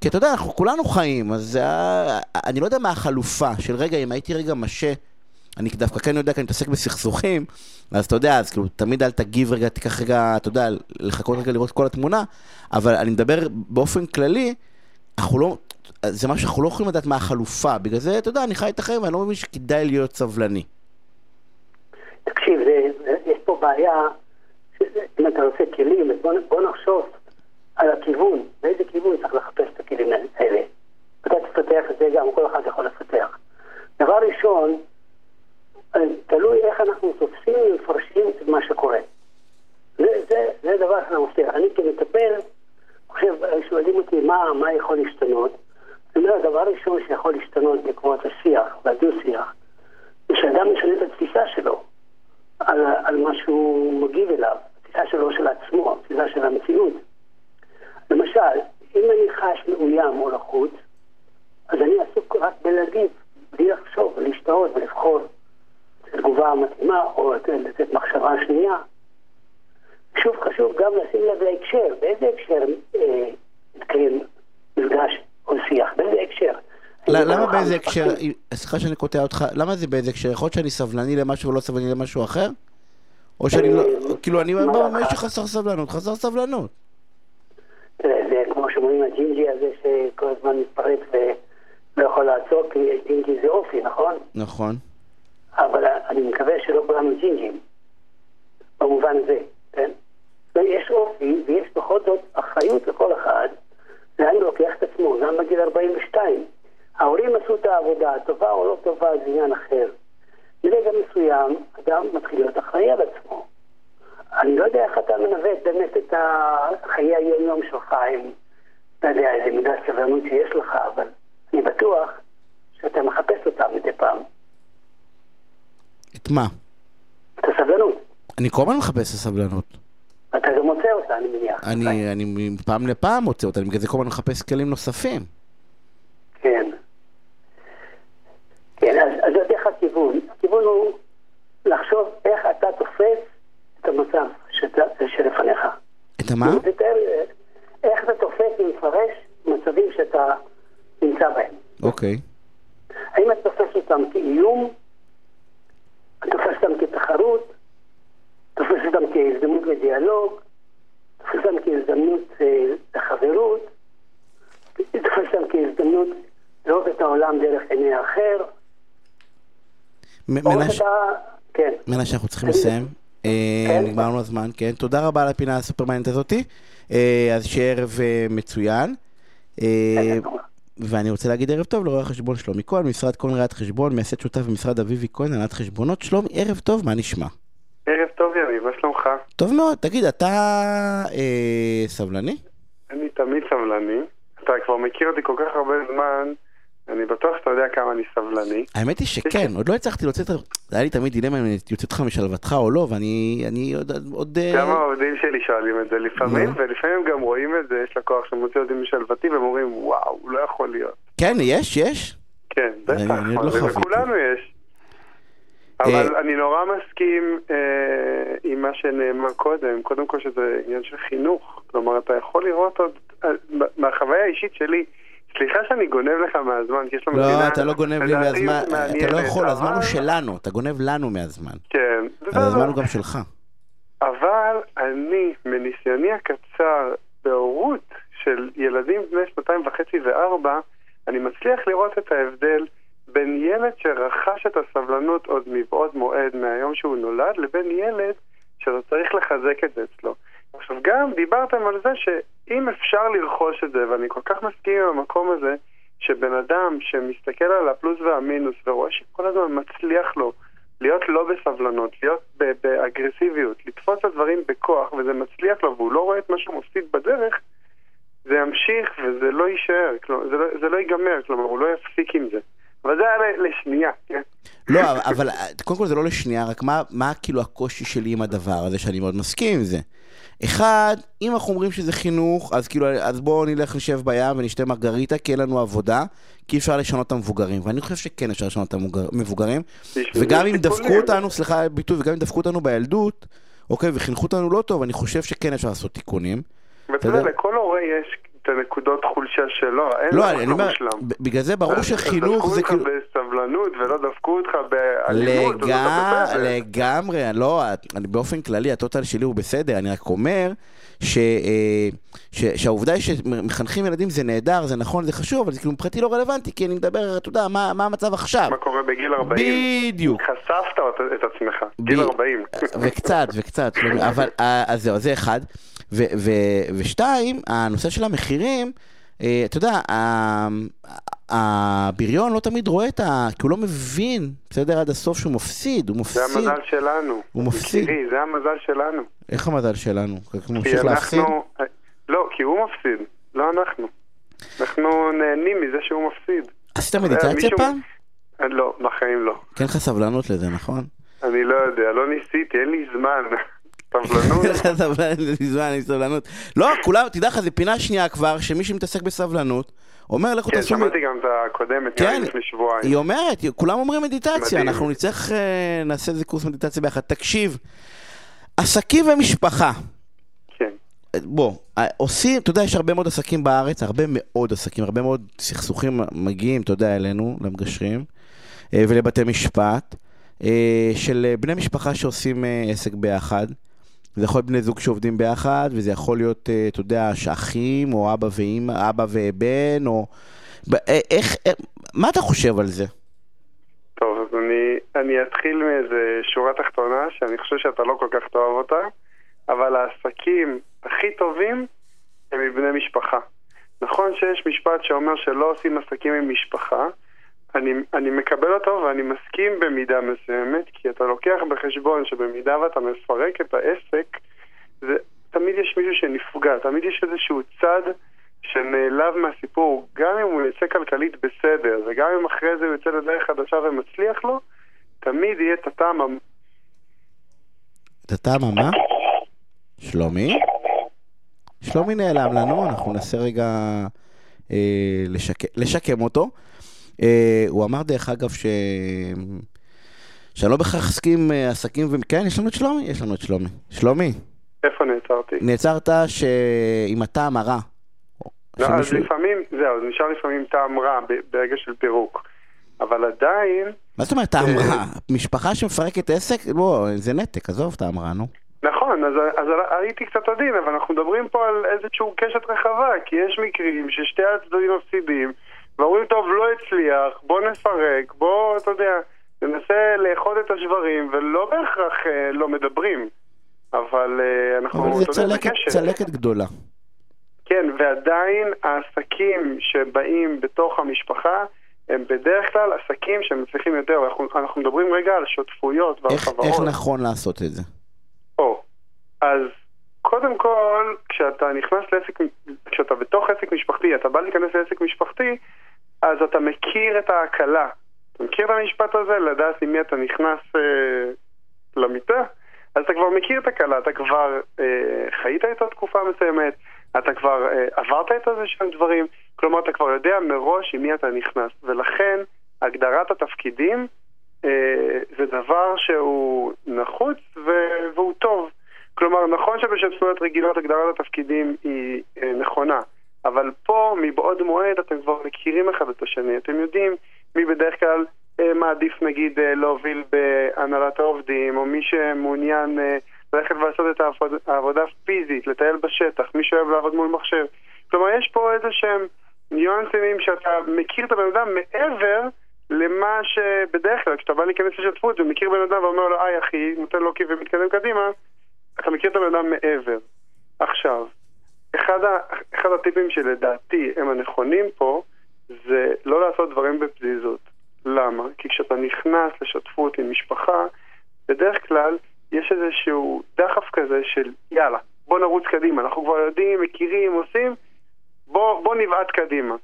כי אתה יודע, אנחנו כולנו חיים, אז זה, אני לא יודע מה החלופה של רגע, אם הייתי רגע משה, אני דווקא כן יודע, כי אני מתעסק בסכסוכים, אז אתה יודע, אז כאילו, תמיד אל תגיב רגע, תיקח רגע, אתה יודע, לחכות רגע לראות כל התמונה, אבל אני מדבר באופן כללי, אנחנו לא, זה משהו שאנחנו לא יכולים לדעת מה החלופה, בגלל זה, אתה יודע, אני חי את החיים ואני לא מבין שכדאי להיות סבלני. תקשיב, זה, יש פה בעיה, אם אתה עושה כלים, אז בוא, בוא נחשוב על הכיוון, באיזה כיוון צריך לחפש את הכלים האלה. אתה תפתח את זה גם, כל אחד יכול לפתח. דבר ראשון, תלוי איך אנחנו תופסים ומפרשים את מה שקורה. זה, זה, זה דבר שאני מבטיח. אני כמטפל, חושב, שואלים אותי מה, מה יכול להשתנות. אני אומר, הדבר הראשון שיכול להשתנות בעקבות השיח והדו-שיח, זה שאדם משנה את התפיסה שלו על, על מה שהוא מגיב אליו, התפיסה שלו של עצמו, התפיסה של המציאות. למשל, אם אני חש מאוים או לחוץ, אז אני עסוק רק בלהגיב, בלי לחשוב, להשתאות ולבחור את התגובה המתאימה או לתת מחשבה שנייה. שוב חשוב גם לשים לב להקשר, באיזה הקשר אה, מתקיים מפגש כל שיח, באיזה הקשר? ל- אני למה באיזה הקשר, משפטי. סליחה שאני קוטע אותך, למה זה באיזה הקשר? יכול להיות שאני סבלני למשהו ולא סבלני למשהו אחר? או שאני לא, אה, כאילו אני אומר? יש לי חסר סבלנות, חסר סבלנות. תראה, זה כמו שאומרים הג'ינג'י הזה שכל הזמן מתפרץ ולא יכול לעצור, כי ג'ינג'י זה אופי, נכון? נכון. אבל אני מקווה שלא כולנו ג'ינג'ים, במובן הזה, כן? יש אופי ויש בכל זאת אחריות לכל אחד לאן לוקח את עצמו, גם בגיל 42. ההורים עשו את העבודה, טובה או לא טובה זה עניין אחר. ברגע מסוים אדם מתחיל להיות אחראי על עצמו. אני לא יודע איך אתה מנווט באמת את חיי היום-יום שלך, אם אתה יודע איזה מידת סבלנות שיש לך, אבל אני בטוח שאתה מחפש אותה מדי פעם. את מה? את הסבלנות. אני כל הזמן מחפש את הסבלנות. אתה גם מוצא אותה, אני מניח. אני, אני מפעם לפעם מוצא אותה, אני בגלל זה כל הזמן מחפש כלים נוספים. כן. כן, אז, אז זה דרך הכיוון. הכיוון הוא לחשוב איך אתה תופס את המצב שאתה, שלפניך. את המה? תתאר אה, איך אתה תופס ומפרש מצבים שאתה נמצא בהם. אוקיי. האם אתה תופס אותם כאיום? אתה תופס אותם כתחרות? תופס אותם כהזדמנות לדיאלוג? תופס אותם כהזדמנות אה, לחברות? תופס אותם כהזדמנות לראות את העולם דרך עיני האחר? מ- או מנש- שאתה... כן. מנשה, אנחנו צריכים. לסיים. אה, כן. נגמר לנו הזמן, כן. תודה רבה על הפינה הסופרמנט הזאתי. אה, אז שיהיה ערב מצוין. ואני רוצה להגיד ערב טוב לרואה החשבון שלומי כהן, משרד כהן ראיית חשבון, מייסד שותף במשרד אביבי כהן, הנהלת חשבונות. שלומי, ערב טוב, מה נשמע? טוב יניב, מה שלומך? טוב מאוד, תגיד, אתה אה, סבלני? אני תמיד סבלני. אתה כבר מכיר אותי כל כך הרבה זמן, אני בטוח שאתה יודע כמה אני סבלני. האמת היא שכן, עוד לא הצלחתי להוציא את ה... היה לי תמיד דילמה אם אני יוצא אותך משלוותך או לא, ואני אני עוד... עוד אה, גם העובדים שלי שואלים את זה לפעמים. ולפעמים גם רואים את זה, יש לקוח שמוציא אותי משלוותי, והם אומרים, וואו, לא יכול להיות. כן, יש, יש. כן, בטח, לא. לכולנו יש. אבל אני נורא מסכים אה, עם מה שנאמר קודם, קודם כל שזה עניין של חינוך. כלומר, אתה יכול לראות עוד, אה, מהחוויה האישית שלי, סליחה שאני גונב לך מהזמן, כי יש לנו לא, אתה לא גונב לי מהזמן, אתה מעניינת, לא יכול, הזמן הוא אבל- שלנו, אתה גונב לנו מהזמן. כן, אבל הזמן הוא גם שלך. אבל אני, מניסיוני הקצר בהורות של ילדים בני שנתיים וחצי וארבע, אני מצליח לראות את ההבדל בין ילד שרכש את הסבלנות עוד מבעוד מועד מהיום שהוא נולד, לבין ילד שאתה צריך לחזק את זה אצלו. עכשיו גם דיברתם על זה שאם אפשר לרכוש את זה, ואני כל כך מסכים עם המקום הזה, שבן אדם שמסתכל על הפלוס והמינוס ורואה שכל הזמן מצליח לו להיות לא בסבלנות, להיות באגרסיביות, לתפוס את הדברים בכוח, וזה מצליח לו, והוא לא רואה את מה שהוא מפסיד בדרך, זה ימשיך וזה לא יישאר, זה, לא, זה לא ייגמר, כלומר, הוא לא יפסיק עם זה. אבל זה היה לשנייה, כן? לא, אבל- קודם כל זה לא לשנייה, רק מה, מה כאילו הקושי שלי עם הדבר הזה, שאני מאוד מסכים עם זה. אחד, אם אנחנו אומרים שזה חינוך, אז כאילו, אז בואו נלך נשב בים ונשתה מרגריטה, כי אין לנו עבודה, כי אפשר לשנות את המבוגרים. ואני חושב שכן אפשר לשנות את המבוגרים. וגם אם דפקו. אותנו, סליחה על הביטוי, וגם אם דפקו אותנו בילדות, אוקיי, וחינכו אותנו לא טוב, אני חושב שכן אפשר לעשות תיקונים. ואתה יודע. לכל הורה יש הנקודות חולשה שלו, אין לא, אני לא אומר, בגלל זה ברור שחינוך זה דפקו כאילו... אותך בסבלנות ולא דפקו אותך באלימות, לגמרי, לא, אני באופן כללי, הטוטל שלי הוא בסדר, אני רק אומר ש, אה, ש, שהעובדה היא שמחנכים ילדים זה נהדר, זה נכון, זה חשוב, אבל זה כאילו מבחינתי לא רלוונטי, כי אני מדבר, אתה יודע, מה, מה המצב עכשיו. מה קורה בגיל 40? בדיוק. חשפת את- את עצמך, ב- גיל 40. וקצת, וקצת, לא, אבל אה, אז זהו, זה אחד. ו- ו- ושתיים, הנושא של המחירים, אה, אתה יודע, הבריון לא תמיד רואה את ה... כי הוא לא מבין, בסדר, עד הסוף שהוא מפסיד, הוא זה מפסיד. המזל שלנו. הוא מפסיד. יקירי, זה המזל שלנו. איך המזל שלנו? הוא ממשיך להפסיד? לא, כי הוא מפסיד, לא אנחנו. אנחנו נהנים מזה שהוא מפסיד. עשית מדיטציה פעם? לא, בחיים לא. כן לך סבלנות לזה, נכון? אני לא יודע, לא ניסיתי, אין לי זמן. סבלנות. [laughs] סבלנות, סבלנות. לא, כולם, תדע לך, זה פינה שנייה כבר, שמי שמתעסק בסבלנות, אומר לכו כן, תעשו... שמעתי גם את הקודמת, כן, לפני שבועיים. היא אומרת, כולם אומרים מדיטציה. אנחנו נצטרך, אה, נעשה איזה קורס מדיטציה ביחד. תקשיב, עסקים ומשפחה, כן. בוא, אה, עושים, אתה יודע, יש הרבה מאוד עסקים בארץ, הרבה מאוד עסקים, הרבה מאוד סכסוכים מגיעים, אתה יודע, אלינו, למגשרים, אה, ולבתי משפט, של בני משפחה שעושים עסק ביחד. זה יכול להיות בני זוג שעובדים ביחד, וזה יכול להיות, אה, אתה יודע, שאחים, או אבא ואמא, אבא ובן, או... אה, איך, אה, מה אתה חושב על זה? טוב, אז אני, אני אתחיל מאיזה שורה תחתונה, שאני חושב שאתה לא כל כך תאהב אותה, אבל העסקים הכי טובים הם מבני משפחה. נכון שיש משפט שאומר שלא עושים עסקים עם משפחה, אני, אני מקבל אותו ואני מסכים במידה מסוימת, כי אתה לוקח בחשבון שבמידה ואתה מפרק את העסק, זה, תמיד יש מישהו שנפגע, תמיד יש איזשהו צד שנעלב מהסיפור, גם אם הוא יצא כלכלית בסדר, וגם אם אחרי זה הוא יוצא לדרך חדשה ומצליח לו, תמיד יהיה את הטעם המ- את הטעם מה? שלומי? שלומי נעלם לנו, אנחנו ננסה רגע אה, לשק... לשקם אותו. אה, הוא אמר דרך אגב ש... שאני לא בהכרח אסכים אה, עסקים ו... כן, יש לנו את שלומי? יש לנו את שלומי. שלומי, איפה נעצרתי? נעצרת שעם הטעם הרע. לא, אז שמישהו- לפעמים, זהו, זה נשאר לפעמים טעם רע ברגע של פירוק. אבל עדיין, מה זאת אומרת טעם אה, רע? משפחה שמפרקת עסק? לא, זה נתק, עזוב טעם רע, נו. נכון, אז, אז הייתי קצת עדין, אבל אנחנו מדברים פה על איזשהו קשת רחבה, כי יש מקרים ששתי הצדדים מפסידים, ואומרים, טוב, לא הצליח, בוא נפרק, בוא, אתה יודע, ננסה לאחוד את השברים, ולא בהכרח אה, לא מדברים, אבל אה, אנחנו, אבל זה צלקת. צלקת גדולה. כן, ועדיין העסקים שבאים בתוך המשפחה, הם בדרך כלל עסקים שמצליחים יותר. אנחנו, אנחנו מדברים רגע על שותפויות ועל איך, חברות. איך נכון לעשות את זה? או, אז קודם כל, כשאתה נכנס לעסק, כשאתה בתוך עסק משפחתי, אתה בא להיכנס לעסק משפחתי, אז אתה מכיר את ההקלה. אתה מכיר את המשפט הזה, לדעת עם מי אתה נכנס אה, למיטה? אז אתה כבר מכיר את הקלה, אתה כבר אה, חיית איתו תקופה מסוימת, אתה כבר אה, עברת את איזה שהם דברים, כלומר אתה כבר יודע מראש עם מי אתה נכנס, ולכן הגדרת התפקידים אה, זה דבר שהוא נחוץ ו- והוא טוב. כלומר, נכון שבשותפויות רגילות הגדרת התפקידים היא אה, נכונה, אבל פה, מבעוד מועד, אתם כבר מכירים אחד את השני. אתם יודעים מי בדרך כלל אה, מעדיף, נגיד, אה, להוביל בהנהלת העובדים, או מי שמעוניין אה, ללכת ולעשות את העבוד, העבודה הפיזית, לטייל בשטח, מי שאוהב לעבוד מול מחשב. כלומר, יש פה איזה שהם ניואנסים שאתה מכיר את הבן אדם מעבר למה שבדרך כלל, כשאתה בא להיכנס לשותפות ומכיר בן אדם ואומר לו, היי אחי, נותן לו כיף ומתקדם קדימה, אתה מכיר את הבן אדם מעבר. עכשיו, אחד, ה, אחד הטיפים שלדעתי הם הנכונים פה, זה לא לעשות דברים בפזיזות. למה? כי כשאתה נכנס לשותפות עם משפחה, בדרך כלל יש איזשהו דחף כזה של יאללה, בוא נרוץ קדימה, אנחנו כבר יודעים, מכירים, עושים, בוא, בוא נבעט קדימה.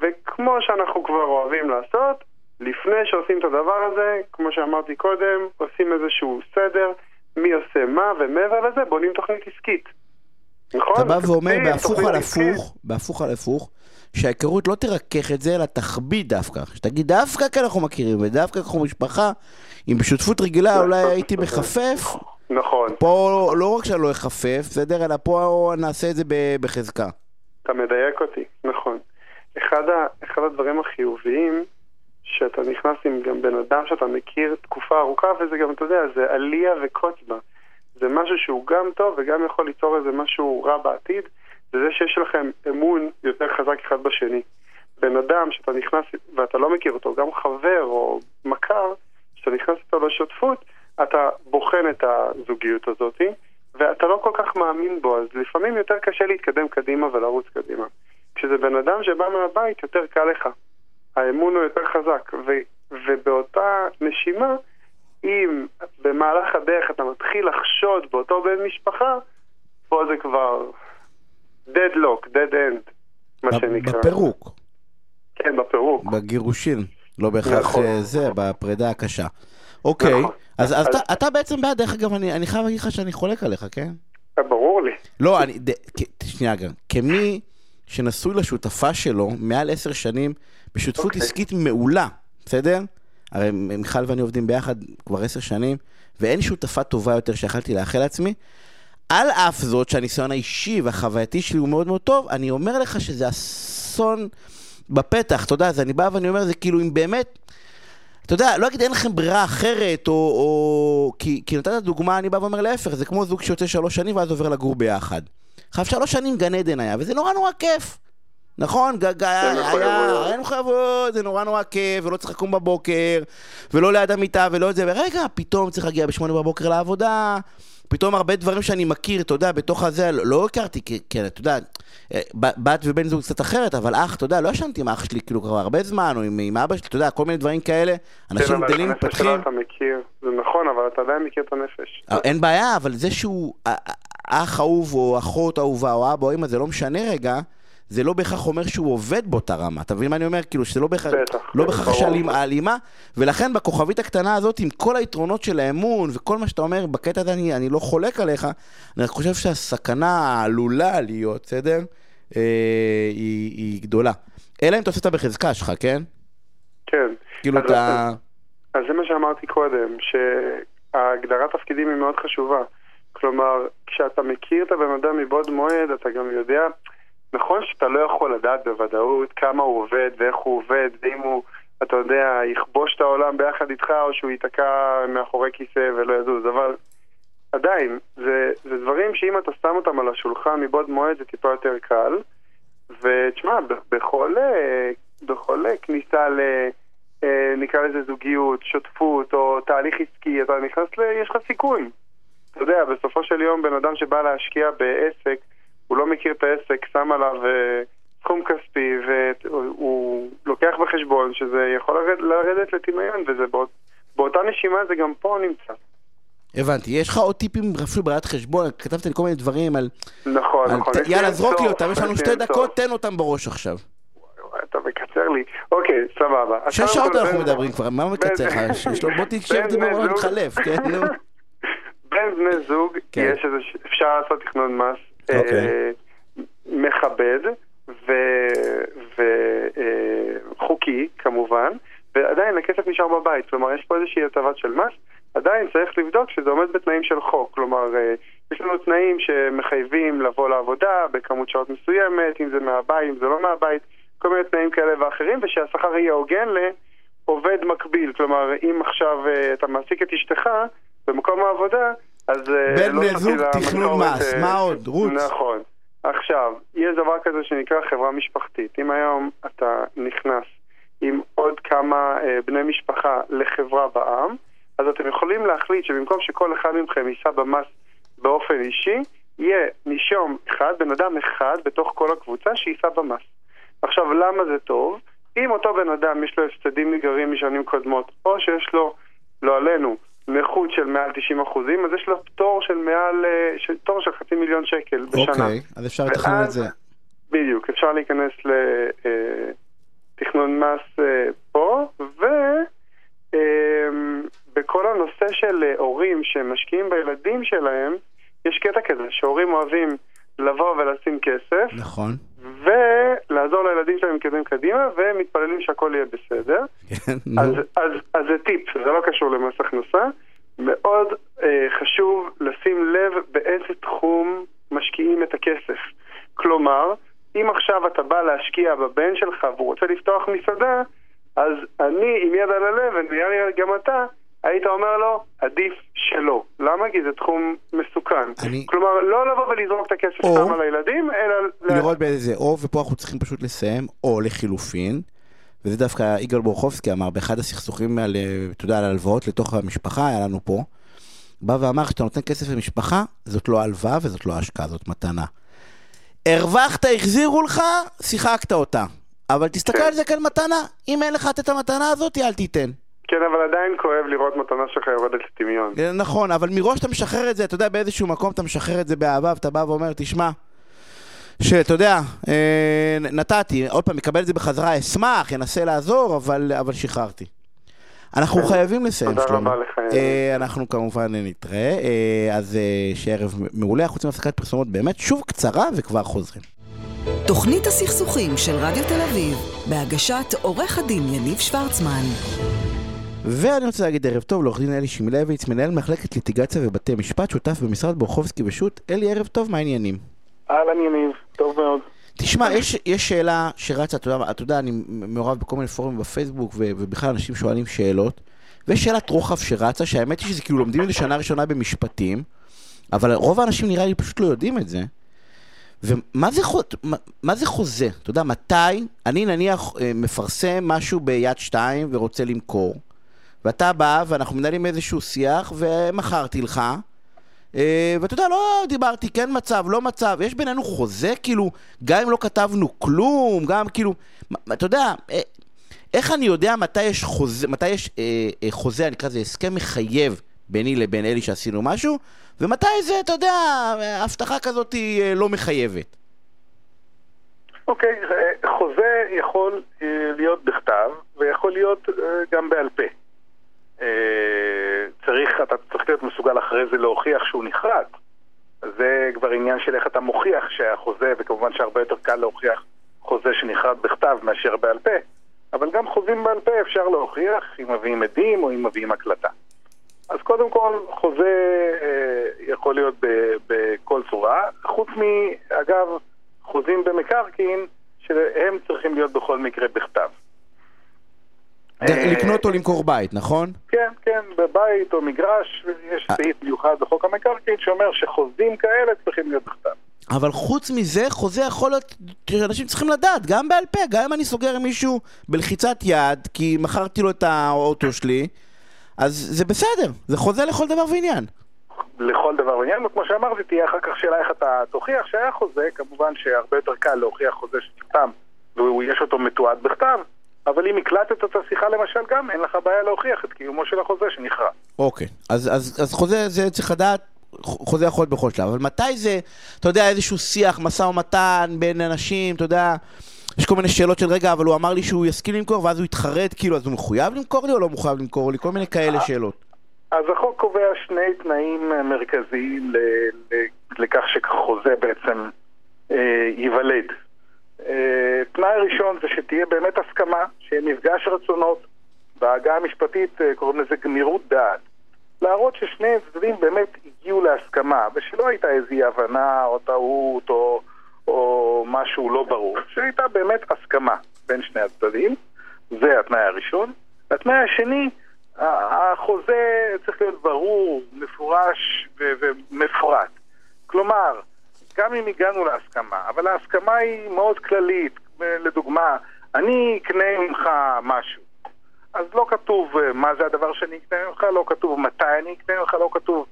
וכמו שאנחנו כבר אוהבים לעשות, לפני שעושים את הדבר הזה, כמו שאמרתי קודם, עושים איזשהו סדר, מי עושה מה, ומעבר לזה בונים תוכנית עסקית. נכון? אתה בא ואומר בהפוך על. הפוך, בהפוך על הפוך, שההיכרות לא תרכך את זה, אלא תכביד דווקא. שתגיד דווקא כי אנחנו מכירים, ודווקא כי אנחנו משפחה, אם בשותפות רגילה אולי הייתי מחפף, נכון. פה לא רק שאני לא אחפף, בסדר, אלא פה נעשה את זה בחזקה. אתה מדייק אותי, נכון. אחד, ה, אחד הדברים החיוביים, שאתה נכנס עם גם בן אדם שאתה מכיר תקופה ארוכה, וזה גם, אתה יודע, זה עלייה וקוץ בה. זה משהו שהוא גם טוב וגם יכול ליצור איזה משהו רע בעתיד, זה זה שיש לכם אמון יותר חזק אחד בשני. בן אדם שאתה נכנס ואתה לא מכיר אותו, גם חבר או מכר, שאתה נכנס איתו לשותפות, אתה בוחן את הזוגיות הזאת, ואתה לא כל כך מאמין בו, אז לפעמים יותר קשה להתקדם קדימה ולרוץ קדימה. כשזה בן אדם שבא מהבית, יותר קל לך. האמון הוא יותר חזק, ו- ובאותה נשימה, אם במהלך הדרך אתה מתחיל לחשוד באותו בן משפחה, פה זה כבר deadlock, dead end, מה שנקרא. בפירוק, כן, בפירוק. בגירושין, לא בהכרח נכון. אה, זה, בפרידה הקשה. אוקיי, נכון. אז אז אז- אתה- אתה בעצם בעד, דרך אגב, אני אני חייב להגיד לך שאני חולק עליך, כן? ברור לי. לא, אני, ד, כ, שנייה גם, כמי שנשוי לשותפה שלו מעל עשר שנים בשותפות אוקיי. עסקית מעולה, בסדר? הרי מיכל ואני עובדים ביחד כבר עשר שנים, ואין שותפה טובה יותר שיכלתי לאחל לעצמי. על אף זאת שהניסיון האישי והחווייתי שלי הוא מאוד מאוד טוב, אני אומר לך שזה אסון בפתח, אתה יודע, אז אני בא ואני אומר, זה כאילו אם באמת... אתה יודע, לא אגיד אין לכם ברירה אחרת, או... או כי, כי נתת דוגמה, אני בא ואומר להפך, זה כמו זוג שיוצא שלוש שנים ואז עובר לגור ביחד. עכשיו שלוש שנים גן עדן היה, וזה נורא נורא כיף. נכון, גג היה, היה מחויבות, זה נורא נורא כיף, ולא צריך לקום בבוקר, ולא ליד המיטה, ולא את זה, ורגע, פתאום צריך להגיע בשמונה בבוקר לעבודה, פתאום הרבה דברים שאני מכיר, אתה יודע, בתוך הזה, לא, לא הכרתי, כי, כי אתה יודע, אה, בת ובן זוג קצת אחרת, אבל אח, אתה יודע, לא ישנתי עם אח שלי כאילו כבר הרבה זמן, או עם, עם אבא שלי, אתה יודע, כל מיני דברים כאלה, אנשים גדלים, מתפתחים. כן, אבל הנפש אתה מכיר, זה נכון, אבל אתה עדיין מכיר את הנפש. אה, אין בעיה, אבל זה שהוא אח אהוב, או אחות אהובה, או אבא, או אמא, זה לא משנה רגע. זה לא בהכרח אומר שהוא עובד באותה רמה. אתה מבין מה אני אומר? כאילו שזה לא בהכרח, לא בהכרח יש הלימה, ולכן בכוכבית הקטנה הזאת, עם כל היתרונות של האמון וכל מה שאתה אומר, בקטע הזה אני, אני לא חולק עליך, אני חושב שהסכנה העלולה להיות, בסדר? אה, היא, היא גדולה. אלא אם אתה עושה את בחזקה שלך, כן? כן. כאילו אתה... אז זה מה שאמרתי קודם, שהגדרת תפקידים היא מאוד חשובה. כלומר, כשאתה מכיר את הבן אדם מבעוד מועד, אתה גם יודע... נכון שאתה לא יכול לדעת בוודאות כמה הוא עובד ואיך הוא עובד, ואם הוא, אתה יודע, יכבוש את העולם ביחד איתך, או שהוא ייתקע מאחורי כיסא ולא יזוז, אבל עדיין, זה, זה דברים שאם אתה שם אותם על השולחן מבעוד מועד זה טיפה יותר קל. ותשמע, בכל, אה, בכל כניסה ל... אה, נקרא לזה זוגיות, שותפות או תהליך עסקי, אתה נכנס ל... יש לך סיכוי. אתה יודע, בסופו של יום בן אדם שבא להשקיע בעסק, הוא לא מכיר את העסק, שם עליו אה, סכום כספי, והוא לוקח בחשבון שזה יכול לרד, לרדת לטמיון, וזה באות, באותה נשימה זה גם פה נמצא. הבנתי. יש לך עוד טיפים, אפילו בריאת חשבון, כתבת לי כל מיני דברים על... נכון, על, נכון. ת, יאללה, זרוק לי אותם, יש לנו שתי דקות, תן אותם בראש עכשיו. אתה מקצר לי. אוקיי, סבבה. שש שעות אנחנו מדברים כבר, מה מקצר לך? בוא תקשב דיבור, נתחלף, כן, נו. [laughs] בין בני זוג, כן. אפשר לעשות תכנון מס אוקיי. אה, מכבד וחוקי אה, כמובן, ועדיין הכסף נשאר בבית, כלומר יש פה איזושהי הטבת של מס, עדיין צריך לבדוק שזה עומד בתנאים של חוק, כלומר אה, יש לנו תנאים שמחייבים לבוא לעבודה בכמות שעות מסוימת, אם זה מהבית, אם זה לא מהבית, כל מיני תנאים כאלה ואחרים, ושהשכר יהיה הוגן לעובד מקביל, כלומר אם עכשיו אתה מעסיק את אשתך במקום העבודה, אז... אה, בן לא זוג תכנון מס, מה עוד? רוץ. נכון. עכשיו, יש דבר כזה שנקרא חברה משפחתית. אם היום אתה נכנס עם עוד כמה אה, בני משפחה לחברה בעם, אז אתם יכולים להחליט שבמקום שכל אחד מכם יישא במס באופן אישי, יהיה נישום אחד, בן אדם אחד בתוך כל הקבוצה שיישא במס. עכשיו, למה זה טוב? אם אותו בן אדם יש לו הפסדים ניגרים משנים קודמות, או שיש לו, לא עלינו, נכות של מעל 90 אחוזים, אז יש לו פטור של מעל, אה, של, פטור של חצי מיליון שקל בשנה. אוקיי, אז אפשר לתכנן את זה. בדיוק, אפשר להיכנס לתכנון אה, מס אה, פה, ובכל הנושא של הורים שמשקיעים בילדים שלהם, יש קטע כזה, שהורים אוהבים לבוא ולשים כסף. נכון. ולעזור לילדים שלהם להתקדם קדימה, ומתפללים שהכל יהיה בסדר. כן, אז, אז, אז זה טיפ, זה לא קשור למס הכנסה. מאוד אה, חשוב לשים לב באיזה תחום משקיעים את הכסף. כלומר, אם עכשיו אתה בא להשקיע בבן שלך והוא רוצה לפתוח מסעדה, אז אני עם יד על הלב, ונראה לי גם אתה, היית אומר לו, עדיף שלא. למה? כי זה תחום מסוכן. אני... כלומר, לא לבוא ולזרוק את הכסף או... סתם על הילדים, אלא... לראות באיזה או, ופה אנחנו צריכים פשוט לסיים, או לחילופין, וזה דווקא יגאל בורחובסקי אמר באחד הסכסוכים, על, אתה יודע, על הלוואות לתוך המשפחה, היה לנו פה, בא ואמר שאתה נותן כסף למשפחה, זאת לא הלוואה וזאת לא השקעה, זאת מתנה. הרווחת, החזירו לך, שיחקת אותה. אבל תסתכל כן. על זה כאל מתנה. אם אין לך את המתנה הזאת, אל תיתן. כן, אבל עדיין כואב לראות מתנה שלך יורדת לטמיון. אה, נכון, אבל מראש אתה משחרר את זה, אתה יודע, באיזשהו מקום אתה משחרר את זה באהבה, ואתה בא ואומר, תשמע, שאתה יודע, אה, נתתי, עוד פעם, מקבל את זה בחזרה, אשמח, אנסה לעזור, אבל, אבל שחררתי. אנחנו כן. חייבים לסיים, שלמה. תודה רבה לך. אה, אנחנו כמובן נתראה, אה, אז שערב מעולה, אנחנו רוצים הפסקת פרסומות באמת שוב קצרה וכבר חוזרים. תוכנית הסכסוכים של רדיו תל אביב, בהגשת עורך הדין יניב שוורצמן. ואני רוצה להגיד ערב טוב לעורך דין אלי שמילביץ, מנהל מחלקת ליטיגציה ובתי משפט, שותף במשרד בורחובסקי ושות'. אלי, ערב טוב, מה העניינים? אהלן יניב, טוב מאוד. תשמע, יש, יש שאלה שרצה, אתה יודע, אתה יודע, אני מעורב בכל מיני פורומים בפייסבוק, ו- ובכלל אנשים שואלים שאלות, ויש שאלת רוחב שרצה, שהאמת היא שזה כאילו לומדים את זה שנה ראשונה במשפטים, אבל רוב האנשים נראה לי פשוט לא יודעים את זה. ומה זה. מה, מה זה חוזה? אתה יודע, מתי אני נניח אה, מפרסם משהו ביד שתיים ורוצה למכור, ואתה בא ואנחנו מנהלים איזשהו שיח ומכרתי לך, אה, ואתה יודע, לא דיברתי, כן מצב, לא מצב, יש בינינו חוזה, כאילו, גם אם לא כתבנו כלום, גם כאילו, אתה יודע, אה, איך אני יודע מתי יש חוזה, מתי יש אה, אה, חוזה, אני אקרא לזה הסכם מחייב ביני לבין אלי שעשינו משהו, ומתי זה, אתה יודע, הבטחה כזאת היא אה, לא מחייבת. אוקיי, אה, חוזה יכול אה, להיות בכתב ויכול להיות גם בעל פה. אה, צריך, אתה צריך להיות מסוגל אחרי זה להוכיח שהוא נכרת. זה כבר עניין של איך אתה מוכיח שהחוזה, וכמובן שהרבה יותר קל להוכיח חוזה שנכרת בכתב מאשר בעל פה. אבל גם חוזים בעל פה אפשר להוכיח אם מביאים עדים או אם מביאים הקלטה. אז קודם כל, חוזה אה, יכול להיות בכל צורה, חוץ מאגב, חוזים במקרקעין, שהם צריכים להיות בכל מקרה בכתב. אה, לקנות או למכור בית, נכון? כן, כן, בבית או מגרש, יש אה. סעיף מיוחד בחוק המקרקעין שאומר שחוזים כאלה צריכים להיות בכתב. אבל חוץ מזה, חוזה יכול להיות שאנשים צריכים לדעת, גם בעל פה, גם אם אני סוגר עם מישהו בלחיצת יד, כי מכרתי לו את האוטו שלי, אז זה בסדר, זה חוזה לכל דבר ועניין. לכל דבר ועניין, וכמו שאמרתי, תהיה אחר כך שאלה איך אתה תוכיח שהיה חוזה, כמובן שהרבה יותר קל להוכיח חוזה שסתם, ויש אותו מתועד בכתב, אבל אם הקלטת את השיחה למשל גם, אין לך בעיה להוכיח את קיומו של החוזה שנכרה. אוקיי, אז, אז, אז חוזה זה צריך לדעת, חוזה יכול להיות בכל שלב, אבל מתי זה, אתה יודע, איזשהו שיח, משא ומתן בין אנשים, אתה יודע, יש כל מיני שאלות של רגע, אבל הוא אמר לי שהוא יסכים למכור, ואז הוא יתחרט, כאילו, אז הוא מחויב למכור לי או לא מחויב למכור לי? כל מיני כאלה שאלות. אז החוק קובע שני תנאים אה, מרכזיים לכך שחוזה בעצם אה, ייוולד. אה, תנאי ראשון זה שתהיה באמת הסכמה, שיהיה מפגש רצונות. בעגה המשפטית אה, קוראים לזה גמירות דעת. להראות ששני הצדדים באמת הגיעו להסכמה, ושלא הייתה איזו הבנה או טעות או, או משהו לא ברור, שהייתה באמת הסכמה בין שני הצדדים. זה התנאי הראשון. התנאי השני, החוזה צריך להיות ברור, מפורש ומפורט. כלומר, גם אם הגענו להסכמה, אבל ההסכמה היא מאוד כללית. לדוגמה, אני אקנה ממך משהו. אז לא כתוב אה, מה זה הדבר שאני אקנה ממך, לא כתוב מתי אני אקנה ממך, לא כתוב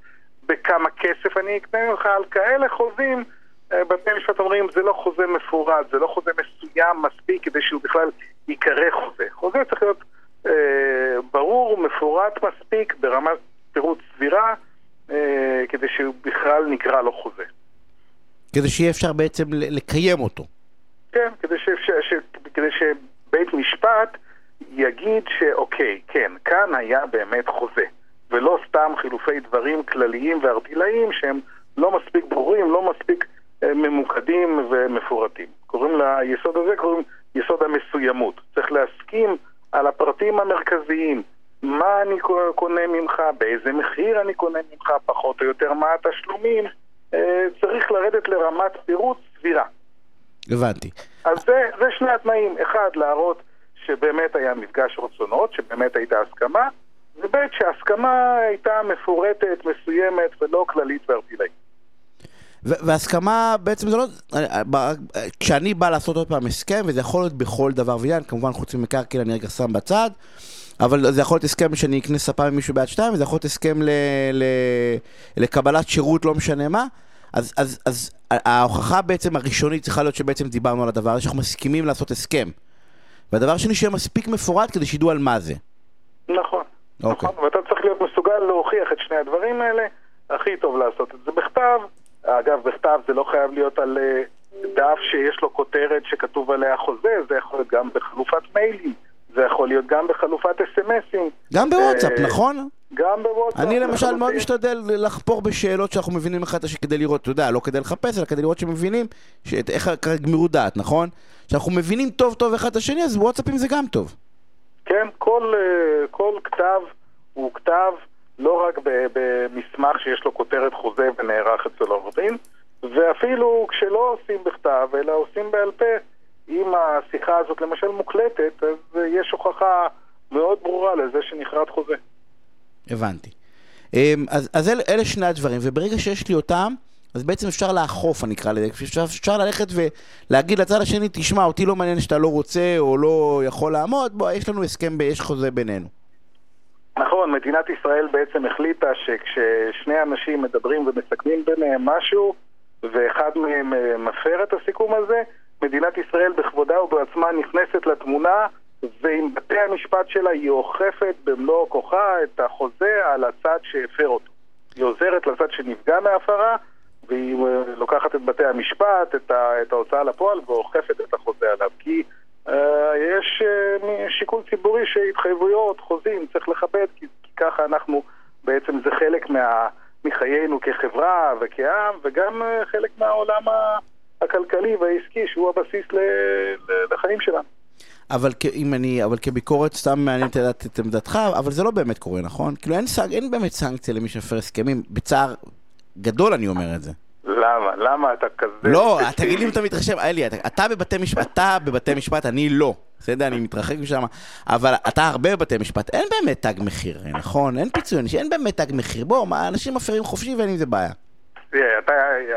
בכמה כסף אני אקנה ממך, על כאלה חוזים, אה, בתי משפט אומרים זה לא חוזה מפורט, זה לא חוזה מסוים מספיק כדי שהוא בכלל ייקרא חוזה. חוזה צריך להיות אה, ברור, מפורט מספיק, ברמת פירוט סבירה, אה, כדי שהוא בכלל נקרא לו חוזה. כדי שיהיה אפשר בעצם לקיים אותו. כן, כדי, ש, ש, כדי שבית משפט יגיד שאוקיי, כן, כאן היה באמת חוזה, ולא סתם חילופי דברים כלליים וערטילאיים שהם לא מספיק ברורים, לא מספיק אה, ממוקדים ומפורטים. קוראים ליסוד הזה, קוראים יסוד המסוימות. צריך להסכים על הפרטים המרכזיים. מה אני קונה ממך, באיזה מחיר אני קונה ממך, פחות או יותר מה התשלומים. אה, צריך לרדת לרמת פירוט סבירה. הבנתי. אז זה, זה שני התנאים. אחד, להראות שבאמת היה מפגש רצונות, שבאמת הייתה הסכמה, וב' שההסכמה הייתה מפורטת, מסוימת ולא כללית וערטילאית. ו- והסכמה בעצם זה לא... כשאני בא לעשות עוד פעם הסכם, וזה יכול להיות בכל דבר ועניין, כמובן חוץ ממקרקעין אני רגע שם בצד, אבל זה יכול להיות הסכם שאני אקנה ספה ממישהו ביד שתיים, וזה יכול להיות הסכם ל- ל- לקבלת שירות, לא משנה מה. אז, אז, אז ההוכחה בעצם הראשונית צריכה להיות שבעצם דיברנו על הדבר הזה, שאנחנו מסכימים לעשות הסכם. והדבר השני שיהיה מספיק מפורט כדי שידעו על מה זה. נכון. אוקיי. נכון, ואתה צריך להיות מסוגל להוכיח את שני הדברים האלה. הכי טוב לעשות את זה בכתב. אגב, בכתב זה לא חייב להיות על אה, דף שיש לו כותרת שכתוב עליה חוזה, זה יכול להיות גם בחלופת מיילים, זה יכול להיות גם בחלופת אסמסים. גם בוואטסאפ, אה, נכון? גם בוואטסאפ. אני למשל מאוד. משתדל לחפור בשאלות שאנחנו מבינים אחד את השני כדי לראות, אתה יודע, לא כדי לחפש, אלא כדי לראות שמבינים איך גמירות דעת, נכון? שאנחנו מבינים טוב טוב אחד את השני, אז וואטסאפים זה גם טוב. כן, כל, אה, כל כתב הוא כתב לא רק במסמך שיש לו כותרת חוזה ונערך אצל עורך דין, ואפילו כשלא עושים בכתב, אלא עושים בעל פה, אם השיחה הזאת למשל מוקלטת, אז יש הוכחה מאוד ברורה לזה שנכרת חוזה. הבנתי. אמ, אז, אז אל, אלה שני הדברים, וברגע שיש לי אותם, אז בעצם אפשר לאכוף, אני אקרא לזה, אפשר, אפשר ללכת ולהגיד לצד השני, תשמע, אותי לא מעניין שאתה לא רוצה או לא יכול לעמוד, בוא, יש לנו הסכם, יש חוזה בינינו. נכון, מדינת ישראל בעצם החליטה שכששני אנשים מדברים ומסכמים ביניהם משהו, ואחד מהם אה, מפר את הסיכום הזה, מדינת ישראל בכבודה ובעצמה נכנסת לתמונה, ועם בתי המשפט שלה היא אוכפת במלוא כוחה את החוזה על הצד שהפר אותו. היא עוזרת לצד שנפגע מההפרה, והיא אה, לוקחת את בתי המשפט, את, ההוצאה לפועל, ואוכפת את החוזה עליו. כי uh, יש uh, שיקול ציבורי שהתחייבויות, חוזים, צריך לכבד, כי, כי ככה אנחנו, בעצם זה חלק מה, מחיינו כחברה וכעם, וגם uh, חלק מהעולם הכלכלי והעסקי, שהוא הבסיס ל, ל, לחיים שלנו. אבל אם אני, אבל כביקורת סתם מעניין לדעת את עמדתך, אבל זה לא באמת קורה, נכון? כאילו אין, אין באמת סנקציה למי שמפר הסכמים, בצער גדול אני אומר את זה. למה? למה אתה כזה... לא, תגיד לי אם אתה מתרשם, אלי, אתה, אתה בבתי משפט, אתה בבתי משפט, אני לא. בסדר, אני מתרחק משם, אבל אתה הרבה בבתי משפט, אין באמת תג מחיר, נכון? אין פיצוי אין באמת תג מחיר. בוא, אנשים מפרים חופשי ואין עם זה בעיה. תראה, אתה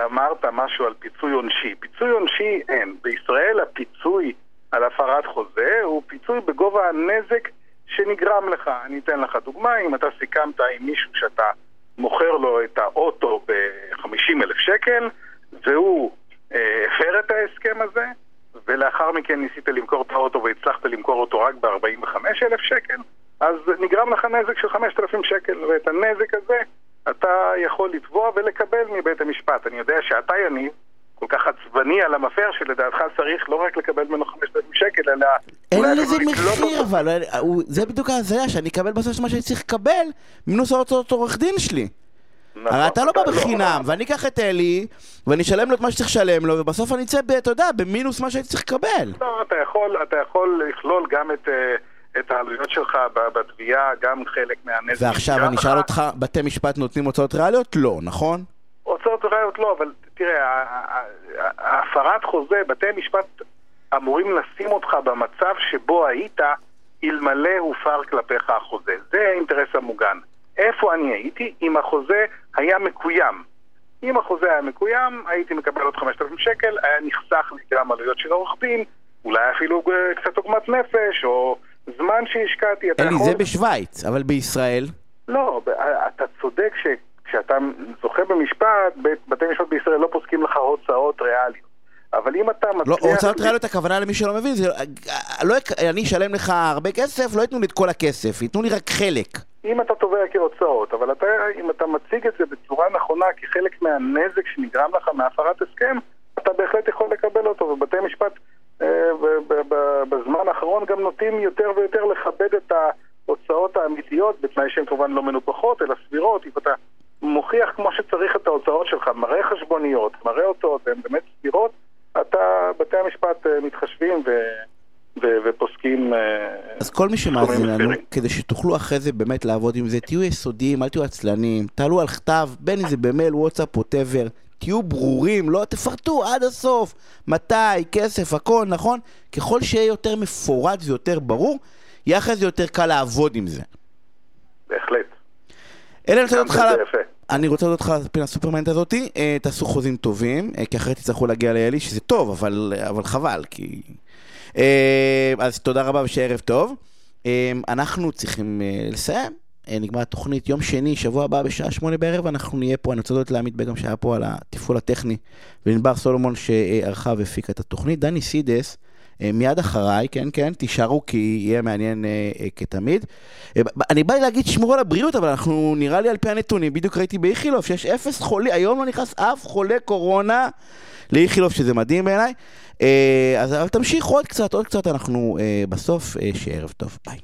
אמרת משהו על פיצוי עונשי. פיצוי עונשי אין. בישראל הפיצוי על הפרת חוזה הוא פיצוי בגובה הנזק שנגרם לך. אני אתן לך דוגמה, אם אתה סיכמת עם מישהו שאתה מוכר לו את האוטו ב-50 אלף שקל, והוא אה, הפר את ההסכם הזה, ולאחר מכן ניסית למכור את האוטו והצלחת למכור אותו רק ב-45 אלף שקל, אז נגרם לך נזק של 5,000 שקל, ואת הנזק הזה אתה יכול לתבוע ולקבל מבית המשפט. אני יודע שאתה, יניב, כל כך עצבני על המפר, שלדעתך צריך לא רק לקבל ממנו 5,000 שקל, אלא... אין לזה מחיר אבל, זה בדיוק ההזיה, שאני אקבל בסוף מה שאני צריך לקבל מינוס ההוצאות עורך דין שלי. נכון, הרי אתה לא בא בחינם, ואני אקח את אלי, ואני אשלם לו את מה שצריך לשלם לו, ובסוף אני אצא, אתה יודע, במינוס מה שהייתי צריך לקבל. לא, אתה יכול, אתה יכול לכלול גם את... אה, את העלויות שלך בתביעה, גם חלק מהנזק. ועכשיו אני אשאל אותך, בתי משפט נותנים הוצאות ריאליות? לא, נכון? הוצאות ריאליות לא, אבל תראה, הפרת חוזה, בתי משפט אמורים לשים אותך במצב שבו היית אלמלא הופר כלפיך החוזה. זה האינטרס המוגן. איפה אני הייתי? אם החוזה היה מקוים. אם החוזה היה מקוים, הייתי מקבל עוד 5,000 שקל, היה נחסך לי גם עלויות של עורך דין, אולי אפילו אה, קצת עוגמת נפש, או זמן שהשקעתי. אלי, יכול... זה בשוויץ, אבל בישראל? לא, אתה צודק ש... כשאתה זוכה במשפט, בתי משפט בישראל לא פוסקים לך הוצאות ריאליות. אבל אם אתה מצליח... לא, הוצאות ריאליות הכוונה למי שלא מבין, זה לא, אני אשלם לך הרבה כסף, לא ייתנו לי את כל הכסף, ייתנו לי רק חלק. אם אתה תובע כהוצאות, אבל אתה, אם אתה מציג את זה בצורה נכונה כחלק מהנזק שנגרם לך מהפרת הסכם, אתה בהחלט יכול לקבל אותו, ובתי משפט אה, בזמן האחרון גם נוטים יותר ויותר לכבד את ההוצאות האמיתיות, בתנאי שהן כמובן לא מנופחות, אלא סבירות, אם אתה מוכיח כמו שצריך את ההוצאות שלך, מראה חשבוניות, מראה הוצאות, הן באמת סבירות, אתה, בתי המשפט אה, מתחשבים ו... ופוסקים... אה, אז כל מי שמאזין לנו, כדי שתוכלו אחרי זה באמת לעבוד עם זה, תהיו יסודיים, אל תהיו עצלנים, תעלו על כתב, בין אם זה במייל, וואטסאפ, ווטאבר, תהיו ברורים, לא תפרטו עד הסוף, מתי, כסף, הכל, נכון? ככל שיהיה יותר מפורט ויותר ברור, יהיה אחרי זה יותר קל לעבוד עם זה. בהחלט. אלה אני רוצה לדעת לך... אני רוצה לדעת לך פינה סופרמנט הזאתי, אה, תעשו חוזים טובים, אה, כי אחרי תצטרכו להגיע לאלי, שזה טוב, אבל, אבל חבל, כי... אה, אז תודה רבה ושערב טוב. אנחנו צריכים לסיים. נגמר התוכנית, יום שני, שבוע הבא בשעה שמונה בערב, אנחנו נהיה פה, אני רוצה לדעת לעמית בגם שהיה פה על התפעול הטכני, ולנבר סולומון שערכה והפיקה את התוכנית. דני סידס, אה, מיד אחריי, כן, כן, תישארו כי יהיה מעניין אה, אה, כתמיד. אני בא להגיד שמור על הבריאות, אבל אנחנו נראה לי על פי הנתונים, בדיוק ראיתי באיכילוב שיש אפס חולי, היום לא נכנס אף חולה קורונה לאיכילוב, שזה מדהים בעיניי. אז תמשיך עוד קצת, עוד קצת, אנחנו בסוף, שערב טוב, ביי.